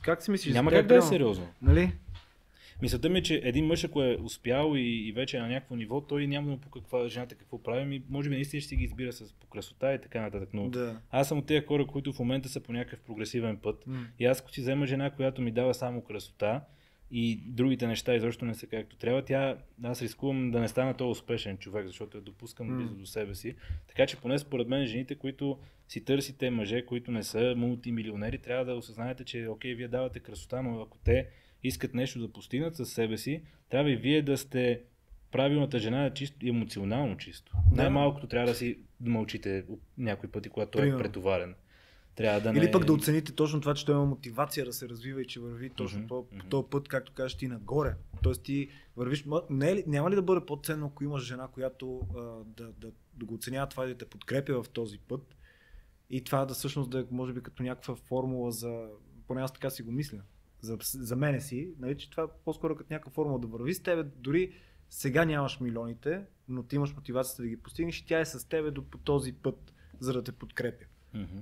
Как си мислиш? няма как да е сериозно. Нали? Мисълта ми е, че един мъж, ако е успял и, и вече е на някакво ниво, той няма по каква жената какво прави, ми, може би наистина ще си ги избира с по красота и така нататък. Но Да. аз съм от тези хора, които в момента са по някакъв прогресивен път. М. И аз ако си взема жена, която ми дава само красота и другите неща изобщо не са както трябва, тя, аз рискувам да не стана този успешен човек, защото я допускам М. близо до себе си. Така че поне според мен жените, които си търсите мъже, които не са мултимилионери, трябва да осъзнаете, че окей, вие давате красота, но ако те искат нещо да постигнат със себе си, трябва и вие да сте правилната жена чисто емоционално чисто. Да. Най-малкото трябва да си мълчите някои пъти, когато той е претоварен. Трябва да не... Или пък да оцените точно това, че той има мотивация да се развива и че върви точно Мгм, по, мгм. този път, както кажеш ти, нагоре. Тоест ти вървиш. Не е няма ли да бъде по-ценно, ако имаш жена, която а, да, да, да го оценява това и да те подкрепя в този път? И това да всъщност да е, може би, като някаква формула за. Поне аз така си го мисля. За, за мене си, нали, че това по-скоро като някаква формула да върви с тебе. Дори сега нямаш милионите, но ти имаш мотивацията да ги постигнеш и тя е с тебе до по този път, за да те подкрепя. Мгм.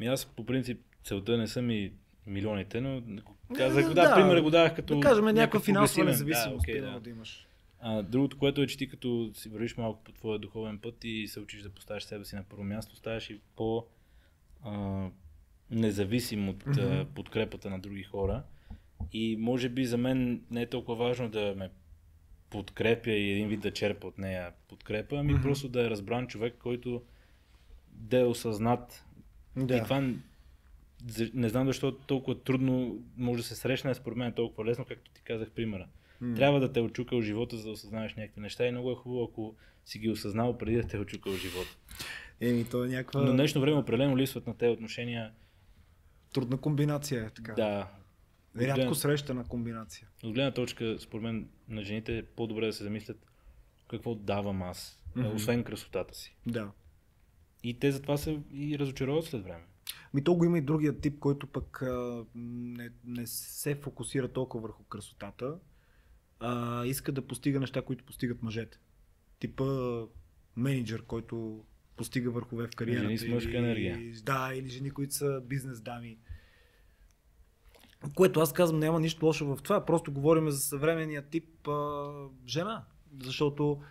Ми аз по принцип целта не са ми милионите, но казах, да, да, да. пример го давах като Да кажем някаква някакъв финансова независимост, Да, примерно да. да имаш. А, другото, което е, че ти като си вървиш малко по твоя духовен път и се учиш да поставиш себе си на първо място, ставаш и по а, независим от а, подкрепата на други хора. И може би за мен не е толкова важно да ме подкрепя и един вид да черпа от нея подкрепа, ами Мгм. просто да е разбран човек, който да е осъзнат Да. и това не знам защо толкова трудно може да се срещне, според мен е толкова лесно, както ти казах примера. М. Трябва да те е очукал живота, за да осъзнаеш някакви неща и много е хубаво, ако си ги осъзнал преди да те е очукал живота. Еми, то е някаква Но днешно време определено липсват на тези отношения. трудна комбинация. Е, така. Да. От Рядко гледна- срещана комбинация. От гледна точка, според мен, на жените е по-добре да се замислят какво давам аз, Мгм. освен красотата си. Да. И те затова се и разочароват след време. Ми то го има и другия тип, който пък а, не, не се фокусира толкова върху красотата, а иска да постига неща, които постигат мъжете. Типа менеджер, който постига върхове в кариерата. Жени с мъжка или- енергия. Да, или жени, които са бизнес дами. Което аз казвам, няма нищо лошо в това. Просто говорим за съвременния тип а, жена. Защото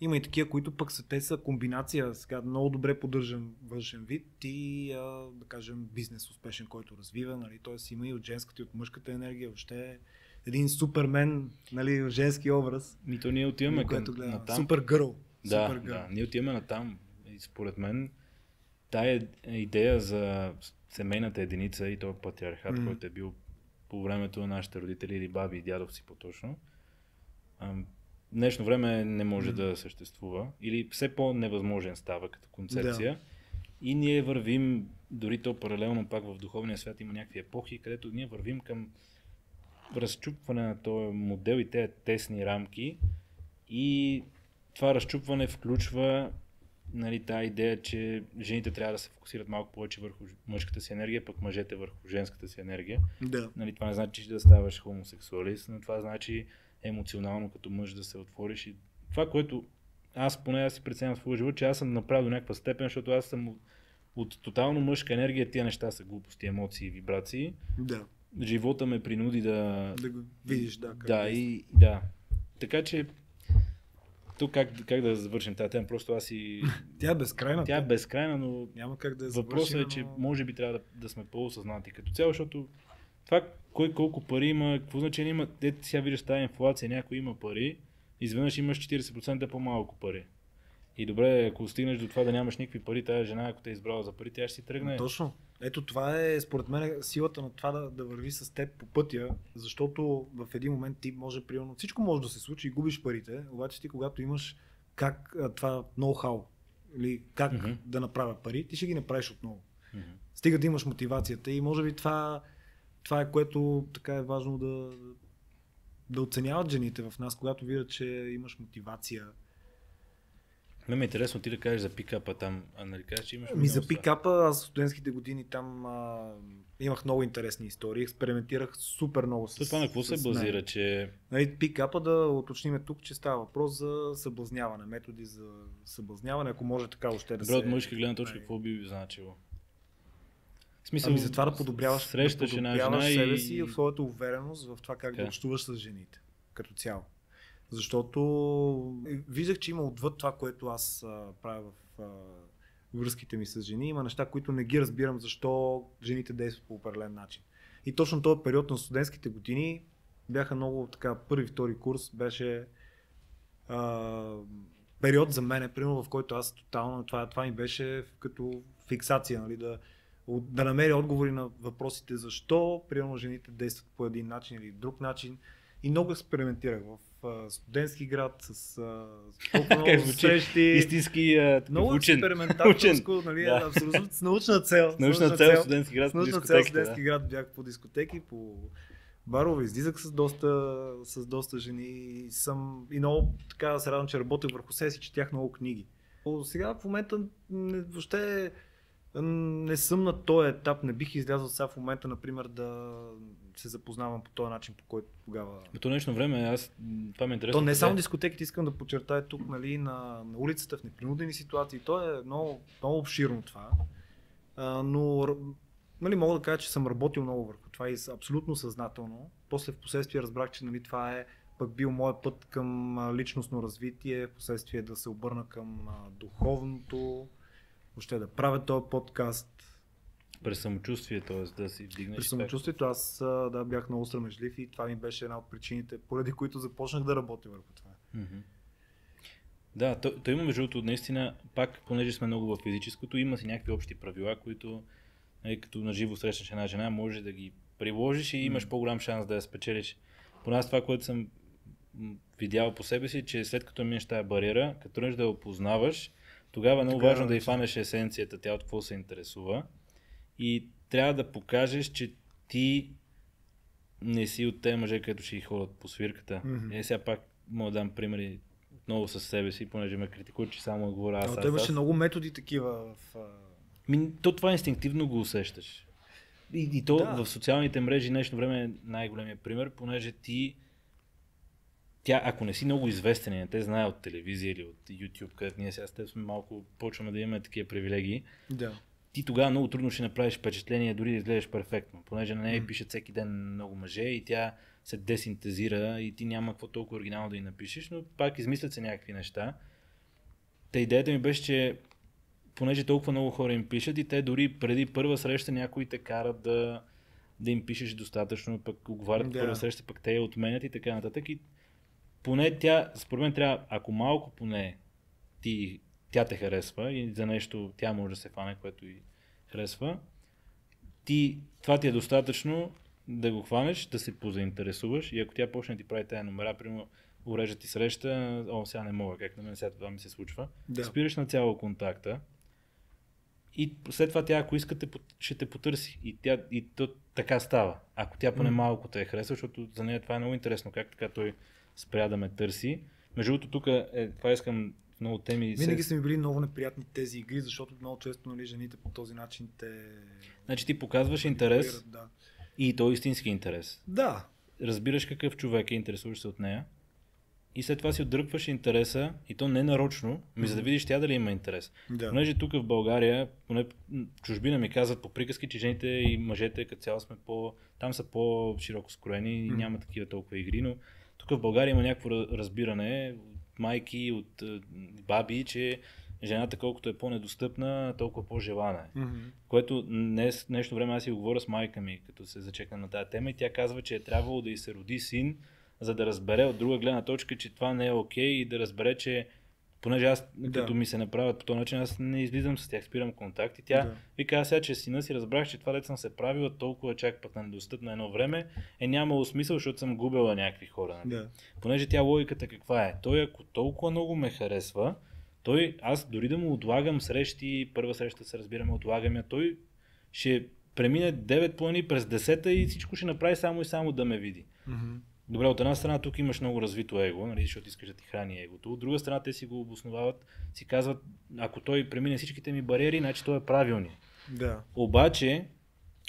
има и такива, които пък са, те са комбинация, сега много добре поддържан външен вид и а, да кажем бизнес успешен, който развива, нали, т.е. има и от женската и от мъжката енергия, въобще е един супермен, нали, женски образ, Ми то ние отиваме към, на там. Супер гърл. Да, Супер да, ние отиваме на там. И според мен, тая идея за семейната единица и този патриархат, Мгм. който е бил по времето на нашите родители или баби и дядовци по-точно, днешно време не може mm. да съществува или все по-невъзможен става като концепция. Да. И ние вървим, дори то паралелно пак в духовния свят има някакви епохи, където ние вървим към разчупване на този модел и тези тесни рамки и това разчупване включва нали, тази идея, че жените трябва да се фокусират малко повече върху мъжката си енергия, пък мъжете върху женската си енергия. Да. Нали, това не значи, че да ставаш хомосексуалист, но това значи емоционално като мъж да се отвориш. И това, което аз поне аз си преценявам в своя живот, че аз съм направил до някаква степен, защото аз съм от, от тотално мъжка енергия, тия неща са глупости, емоции, вибрации. Да. Живота ме принуди да... Да го видиш, да. Да, и, да. Така че тук как, как да завършим тази тема? Просто аз и... Тя е безкрайна. Тя е безкрайна, но няма как да я въпросът е, че но... може би трябва да, да сме по-осъзнати като цяло, защото това кой колко пари има, какво значение има, те сега виждаш тази инфлация, някой има пари, изведнъж имаш 40% по-малко пари. И добре, ако стигнеш до това да нямаш никакви пари, тази жена, ако те е избрала за пари, тя ще си тръгне. Точно. Ето това е, според мен, силата на това да, да върви с теб по пътя, защото в един момент ти може, примерно, всичко може да се случи и губиш парите, обаче ти когато имаш как това ноу-хау, или как mm-hmm. да направя пари, ти ще ги направиш отново. Mm-hmm. Стига да имаш мотивацията и може би това, това е което така е важно да, да оценяват жените в нас, когато видят, че имаш мотивация, ме е интересно ти да кажеш за пикапа там, а нали кажеш, че имаш Ми за пикапа, аз в студентските години там а, имах много интересни истории, експериментирах супер много с Това на какво се базира, че... Нали, пикапа да уточним тук, че става въпрос за съблазняване, методи за съблазняване, ако може така още да Добре, се... от мъжка гледна точка, какво би значило? В смисъл, ами за това да подобряваш, срещаш да подобряваш жена себе си и своята увереност в това как okay. да общуваш с жените като цяло. Защото виждах, че има отвъд това, което аз а, правя в а, връзките ми с жени. Има неща, които не ги разбирам защо жените действат по определен начин. И точно този период на студентските години бяха много така, първи, втори курс беше а, период за мен, примерно, в който аз тотално, това, това ми беше като фиксация, нали, да, да намеря отговори на въпросите защо, примерно, жените действат по един начин или друг начин. И много експериментирах в студентски град, с толкова много срещи. Истински много учен. експериментаторско, нали, да. абсолютно с научна цел. С научна, цел, студентски град, с научна цел студентски да. град бях по дискотеки, по барове, излизах с доста, с доста жени и съм и много така се радвам, че работех върху себе си, четях много книги. Сега в момента въобще не съм на този етап, не бих излязъл сега в момента, например, да се запознавам по този начин, по който тогава. По днешно време, аз това ме интересува. То не е само дискотеките, искам да подчертая тук, нали, на, на улицата, в непринудени ситуации. То е много, много обширно това. А, но нали, мога да кажа, че съм работил много върху това и абсолютно съзнателно. После в последствие разбрах, че нали, това е пък бил моят път към личностно развитие, в последствие да се обърна към духовното, въобще да правя този подкаст. През самочувствие, т.е. да си вдигнеш. През самочувствието аз да, бях много срамежлив и това ми беше една от причините, поради които започнах да работя върху това. Mm-hmm. Да, то, то има между другото наистина, пак, понеже сме много в физическото, има си някакви общи правила, които нали, като на живо срещаш една жена, може да ги приложиш и имаш по-голям шанс да я спечелиш. По нас това, което съм видял по себе си, че след като минеш тази бариера, като да я опознаваш, тогава е много важно е, да й фанеш есенцията, тя от какво се интересува. И трябва да покажеш, че ти не си от тези мъже, които ще ги ходят по свирката. Mm-hmm. Е, сега пак мога да дам примери отново със себе си, понеже ме критикуват, че само говоря аз. Но те имаше много методи такива в... Ми, то това инстинктивно го усещаш. И, и то да. в социалните мрежи днешно време е най-големия пример, понеже ти тя, ако не си много известен и не те знае от телевизия или от YouTube, където ние сега с теб сме малко, почваме да имаме такива привилегии, да. ти тогава много трудно ще направиш впечатление, дори да изглеждаш перфектно, понеже на нея mm. пише всеки ден много мъже и тя се десинтезира и ти няма какво толкова оригинално да й напишеш, но пак измислят се някакви неща. Та идеята ми беше, че понеже толкова много хора им пишат и те дори преди първа среща някои те карат да, да им пишеш достатъчно, пък оговарят да. първа среща, пък те я отменят и така нататък. И поне тя, според мен трябва, ако малко поне ти, тя те харесва и за нещо тя може да се хване, което и харесва, ти, това ти е достатъчно да го хванеш, да се позаинтересуваш и ако тя почне да ти прави тези номера, примерно урежат ти среща, о, сега не мога, как на мен сега това ми се случва. Да. Спираш на цяло контакта и след това тя, ако искате, ще те потърси. И, тя, и то така става. Ако тя поне малко те е харесва, защото за нея това е много интересно, как така той спря да ме търси. Между другото, тук е, това искам много теми. Винаги са ми били много неприятни тези игри, защото много често нали, жените по този начин те... Значи ти показваш интерес Да. и то е истински интерес. да. Разбираш какъв човек е, интересуваш се от нея и след това си отдръпваш интереса и то не нарочно, ми за да видиш тя дали има интерес. да. Понеже тук в България, поне чужбина ми казват по приказки, че жените и мъжете като цяло сме по... Там са по-широко скроени М. няма такива толкова игри, но тук в България има някакво ра- разбиране от майки, от е, баби, че жената колкото е по-недостъпна, толкова по-желана е. Мгм. Което днес, нещо време аз си го говоря с майка ми, като се зачекна на тази тема и тя казва, че е трябвало да й се роди син, за да разбере от друга гледна точка, че това не е окей и да разбере, че понеже аз, Да. като ми се направят по този начин, аз не излизам с тях, спирам контакт и тя Да. ви каза сега, че сина си разбрах, че това дете съм се правила толкова чак пък на недостъпно едно време, е нямало смисъл, защото съм губила някакви хора. нали? Да. Понеже тя логиката каква е? Той ако толкова много ме харесва, той, аз дори да му отлагам срещи, първа среща се разбираме, отлагам я, той ще премине 9 плани през 10 и всичко ще направи само и само да ме види. Мгм. Добре, от една страна тук имаш много развито его, нали, защото искаш да ти храни егото. От друга страна те си го обосновават, си казват, ако той премине всичките ми бариери, значи той е правилният. Да. Обаче,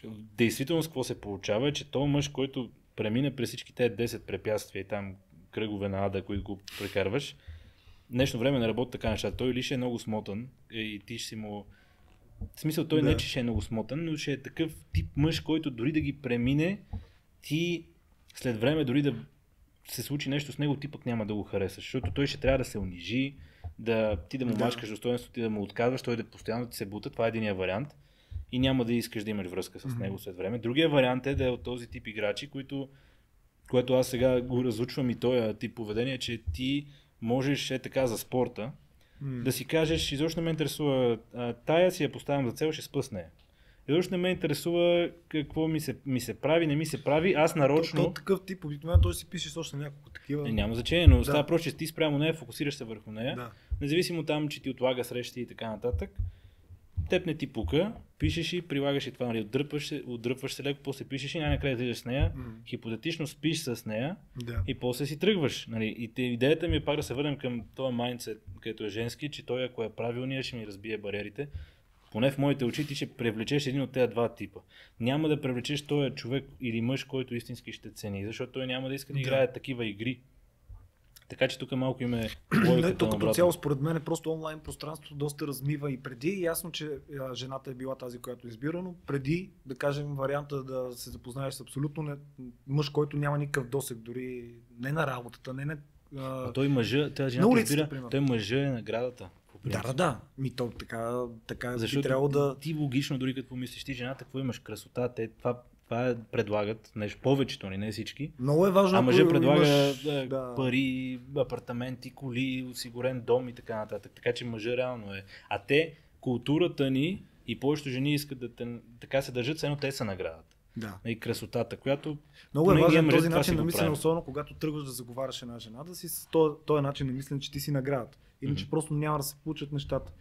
в действителност какво се получава е, че този мъж, който премине през всички тези 10 препятствия и там кръгове на ада, които го прекарваш, днешно време не работи така неща. Той или ще е много смотан е, и ти ще си му... В смисъл, той Да. не че ще е много смотан, но ще е такъв тип мъж, който дори да ги премине, ти след време дори да се случи нещо с него, ти пък няма да го харесаш, защото той ще трябва да се унижи, да ти да му Да. мачкаш достоинството, ти да му отказваш, той да постоянно ти се бута. Това е единия вариант и няма да искаш да имаш връзка с Мгм. него след време. Другия вариант е да е от този тип играчи, които, което аз сега го разучвам и този тип поведение, че ти можеш е така за спорта, М. да си кажеш, изобщо не ме интересува, тая си я поставям за цел, ще спъсне. Изобщо не ме интересува какво ми се, ми се прави, не ми се прави, аз нарочно... То, то, такъв тип, обикновено той си пише още няколко такива. Е, няма значение, но Да. става просто, че ти спрямо нея, фокусираш се върху нея. Да. Независимо там, че ти отлага срещи и така нататък, теб не ти пука, пишеш и прилагаш и това, нали, отдръпваш се, отдръпваш се леко, после пишеш и най-накрая излизаш с нея, М. хипотетично спиш с нея Да. и после си тръгваш. Нали. И те, идеята ми е пак да се върнем към този майндсет, където е женски, че той ако е правилният, ще ми разбие бариерите. Поне в моите очи ти ще привлечеш един от тези два типа. Няма да привлечеш този човек или мъж, който истински ще цени, защото той няма да иска да Да. играе такива игри. Така че тук малко има Не, логиката то като цяло, според мен, е просто онлайн пространството доста размива и преди. Ясно, че а, жената е била тази, която е избира, но преди, да кажем, варианта да се запознаеш с абсолютно не, мъж, който няма никакъв досек, дори не на работата, не на... А, А той мъжа, тази На жената улицата, разбира, примерно. той мъжа е наградата. Да, да, да. Ми то така, така Защото трябвало да... ти логично, дори като помислиш ти жената, какво имаш красота, те това, това е, предлагат, нещо повечето, нали, не всички. Много е важно, А мъжа предлага имаш- да. пари, апартаменти, коли, осигурен дом и така нататък. Така че мъжа реално е. А те, културата ни и повечето жени искат да те, така се държат, все едно те са наградата. Да. И красотата, която Много е важен този начин на мислене, особено когато тръгваш да заговаряш една жена, да си с този, този начин на мислене, че ти си наградата. Иначе Мгм. просто няма да се получат нещата.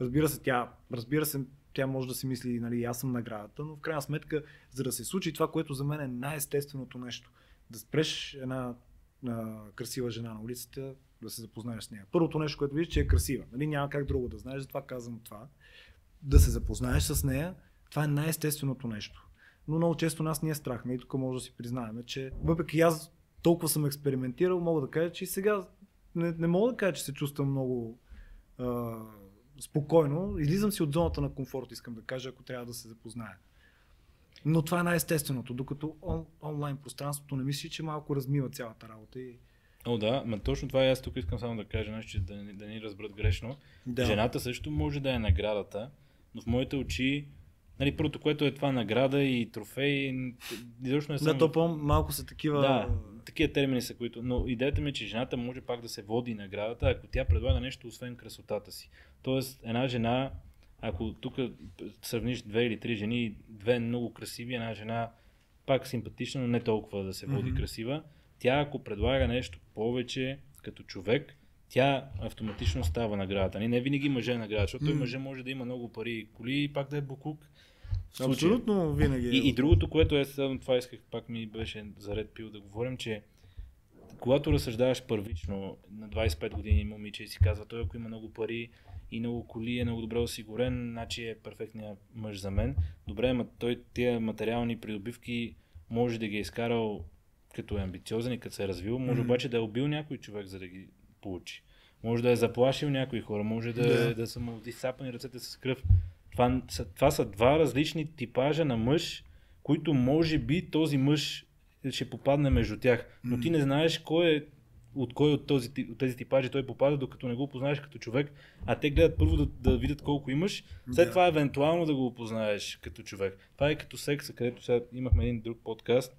Разбира се, тя, разбира се, тя може да си мисли, нали, аз съм наградата, но в крайна сметка, за да се случи това, което за мен е най-естественото нещо, да спреш една а, красива жена на улицата, да се запознаеш с нея. Първото нещо, което виждаш, че е красива. Нали, няма как друго да знаеш, затова казвам това. Да се запознаеш с нея, това е най-естественото нещо. Но много често нас ни е страх. И тук може да си признаем, че въпреки аз толкова съм експериментирал, мога да кажа, че и сега не, не мога да кажа, че се чувствам много а, спокойно. Излизам си от зоната на комфорт, искам да кажа, ако трябва да се запозная. Но това е най-естественото, докато он, онлайн пространството не мисли, че малко размива цялата работа. И... О, да, ма точно това и аз тук искам само да кажа нещо, че да, да ни разберат грешно. Да. Жената също може да е наградата, но в моите очи, нали, първото, което е това награда и трофей, изобщо не съм... Да, то по- малко са такива... Да, такива термини са, които... Но идеята ми е, че жената може пак да се води наградата, ако тя предлага нещо, освен красотата си. Тоест, една жена, ако тук сравниш две или три жени, две много красиви, една жена пак симпатична, но не толкова да се води Мгм. красива, тя ако предлага нещо повече като човек, тя автоматично става наградата. Не, не винаги мъже е награда, защото М. мъже може да има много пари и коли и пак да е буклук. Случая. Абсолютно винаги. е. И, и другото, което е, това исках, пак ми беше заред пил да говорим, че когато разсъждаваш първично на 25 години момиче и си казва, той ако има много пари и много коли, е много добре осигурен, значи е перфектният мъж за мен. Добре, ама той тия материални придобивки може да ги е изкарал като е амбициозен и като се е развил, може Мгм. обаче да е убил някой човек, за да ги получи. Може да е заплашил някои хора, може да, Да. да. са му изсапани ръцете с кръв. Това са, това са два различни типажа на мъж, които може би този мъж ще попадне между тях. Но ти не знаеш кой е от кой от, този, от тези типажи той попада, докато не го опознаеш като човек, а те гледат първо да, да видят колко имаш, след Да. това евентуално да го опознаеш като човек. Това е като секса, където сега имахме един друг подкаст,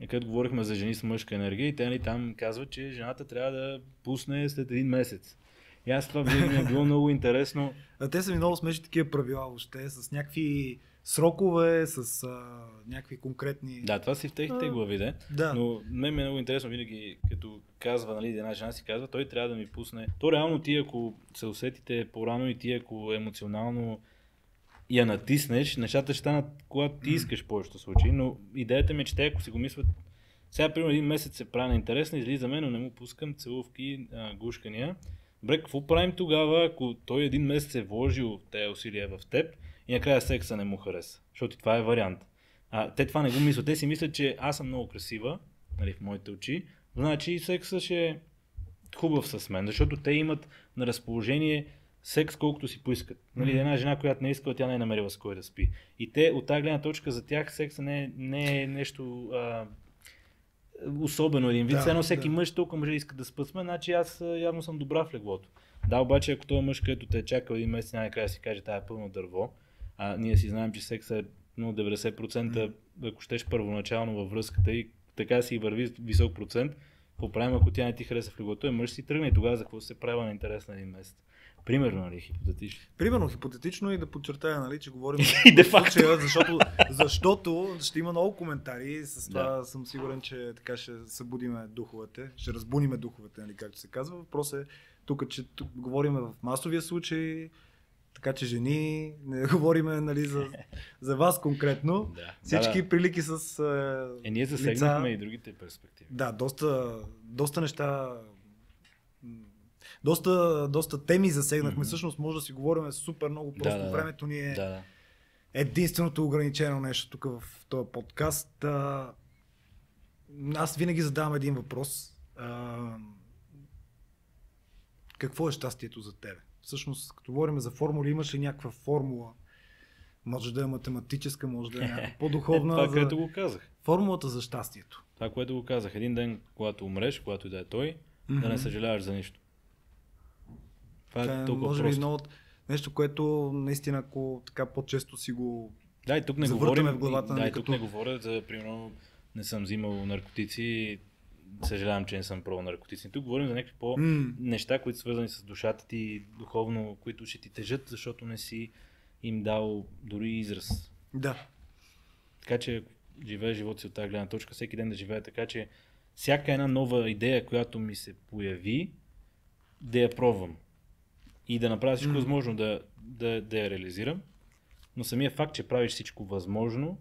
където говорихме за жени с мъжка енергия и те нали, там казват, че жената трябва да пусне след един месец. И аз това винаги ми е било много интересно. А те са ми много смешни такива правила въобще, с някакви срокове, с а, някакви конкретни... Да, това си в техните А, глави, де. да. Но мен ми е много интересно винаги, като казва, нали, една жена си казва, той трябва да ми пусне. То реално ти, ако се усетите по-рано и ти, ако емоционално я натиснеш, нещата ще станат, когато ти искаш повечето случаи, но идеята ми е, че те, ако си го мислят, сега, примерно, един месец се прави на интересно, излизаме, но не му пускам целувки, а, гушкания. Добре, какво правим тогава, ако той един месец е вложил тези усилия в теб и накрая секса не му хареса? Защото това е вариант. А, те това не го мислят. Те си мислят, че аз съм много красива, нали, в моите очи, значи секса ще е хубав с мен, защото те имат на разположение секс колкото си поискат. Нали, една жена, която не е искала, тя не е намерила с кой да спи. И те от тази гледна точка за тях секса не е, не е нещо а, особено един вид. Да, едно всеки да. мъж толкова мъже иска да спът с мен, значи аз явно съм добра в леглото. Да, обаче ако този мъж, където те е чакал един месец, най-накрая си каже, тая е пълно дърво, а ние си знаем, че секса е ну, 90%, ако щеш първоначално във връзката и така си върви висок процент, какво правим, ако тя не ти хареса в леглото, е мъж си тръгне и тогава за какво се прави на интерес на един месец. Примерно, нали, хипотетично. Примерно, хипотетично и да подчертая, нали, че говорим И де факто. случая, защото, защото ще има много коментари с това Да. съм сигурен, че така ще събудиме духовете, ще разбуниме духовете, нали, както се казва. Въпрос е тук, че тук говорим в масовия случай, така че жени, не говориме нали, за, за вас конкретно. Да. Всички Да, да. прилики с е, Е, ние засегнахме лица. и другите перспективи. Да, доста, доста неща. Доста, доста теми засегнахме. Мгм. Всъщност може да си говорим супер много. Просто да, да. времето ни е Да, да. единственото ограничено нещо тук в този подкаст. А, аз винаги задавам един въпрос. А, какво е щастието за тебе? Всъщност, като говорим за формули, имаш ли някаква формула? Може да е математическа, може да е някаква по-духовна. Това, за... което го казах. Формулата за щастието. Това, което го казах. Един ден, когато умреш, когато и да е той, да Мгм. не съжаляваш за нищо. Това е е, толкова може би просто. едно от нещо, което наистина, ако така по-често си го... Да, и тук не говорим, в главата, да, нали, и тук като- не говоря за, примерно, не съм взимал наркотици, съжалявам, че не съм пробвал наркотици. Тук говорим за някакви по М, неща, които свързани с душата ти, духовно, които ще ти тежат, защото не си им дал дори израз. да. Така че живее живота си от тази гледна точка, всеки ден да живее така, че всяка една нова идея, която ми се появи, да я пробвам. И да направя всичко М. възможно да, да, да я реализирам. Но самия факт, че правиш всичко възможно,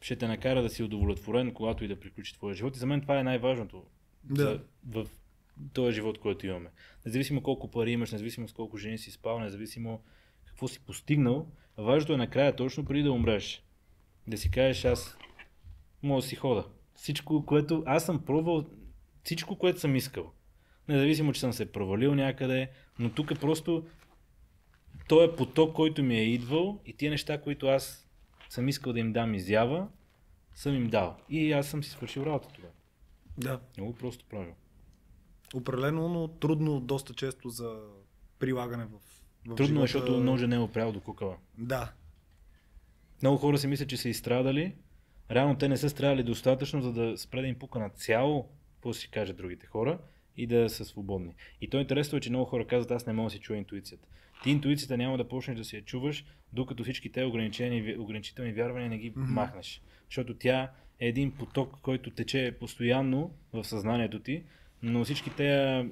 ще те накара да си удовлетворен, когато и да приключи твоя живот. И за мен това е най-важното Да. за, в този живот, който имаме. Независимо колко пари имаш, независимо с колко жени си спал, независимо какво си постигнал, важното е накрая, точно преди да умреш, да си кажеш аз мога да си хода. Всичко, което аз съм пробвал, всичко, което съм искал. Независимо, че съм се провалил някъде, но тук е просто той е поток, който ми е идвал и тия неща, които аз съм искал да им дам изява, съм им дал. И аз съм си свършил работа тогава. Да. Много просто правил. Определено, но трудно доста често за прилагане в, в Трудно живота. е, защото ножа не е опрял до кукала. Да. Много хора си мислят, че са изстрадали. Реално те не са страдали достатъчно, за да спре да им пука на цяло, какво си кажат другите хора. И да са свободни. И то интересно е, че много хора казват, аз не мога да си чуя интуицията. Ти интуицията няма да почнеш да си я чуваш, докато всички те ограничителни вярвания не ги mm-hmm. махнеш. Защото тя е един поток, който тече постоянно в съзнанието ти, но всички тези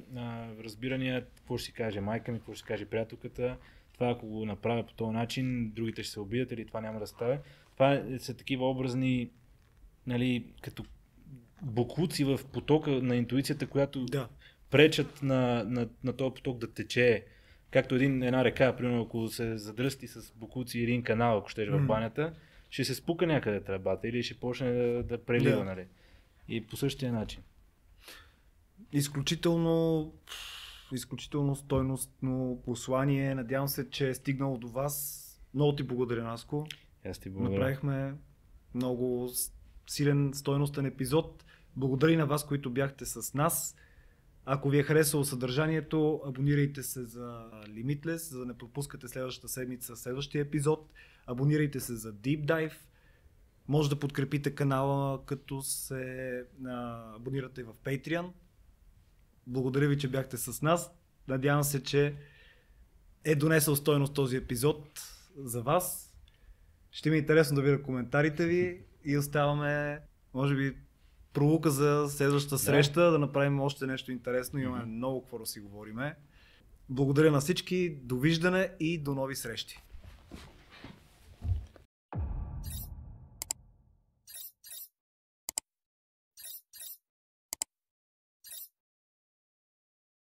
разбирания, какво ще си каже майка ми, какво ще си каже приятелката, това ако го направя по този начин, другите ще се обидят или това няма да става. Това са такива образни, нали, като буклуци в потока на интуицията, която да. пречат на, на, на този поток да тече. Както един, една река, примерно, ако се задръсти с буклуци един канал, ако щеш mm. в банята, ще се спука някъде тръбата или ще почне да, да прелива, да. нали? И по същия начин. Изключително, изключително стойностно послание. Надявам се, че е стигнало до вас. Много ти благодаря, Наско. Аз ти благодаря. Направихме много силен, стойностен епизод. Благодаря и на вас, които бяхте с нас. Ако ви е харесало съдържанието, абонирайте се за Limitless, за да не пропускате следващата седмица следващия епизод. Абонирайте се за Deep Dive. Може да подкрепите канала, като се абонирате в Patreon. Благодаря ви, че бяхте с нас. Надявам се, че е донесъл стойност този епизод за вас. Ще ми е интересно да видя коментарите ви и оставаме, може би, пролука за следващата среща, да, да направим още нещо интересно. Имаме mm-hmm. много какво да си говориме. Благодаря на всички, довиждане и до нови срещи.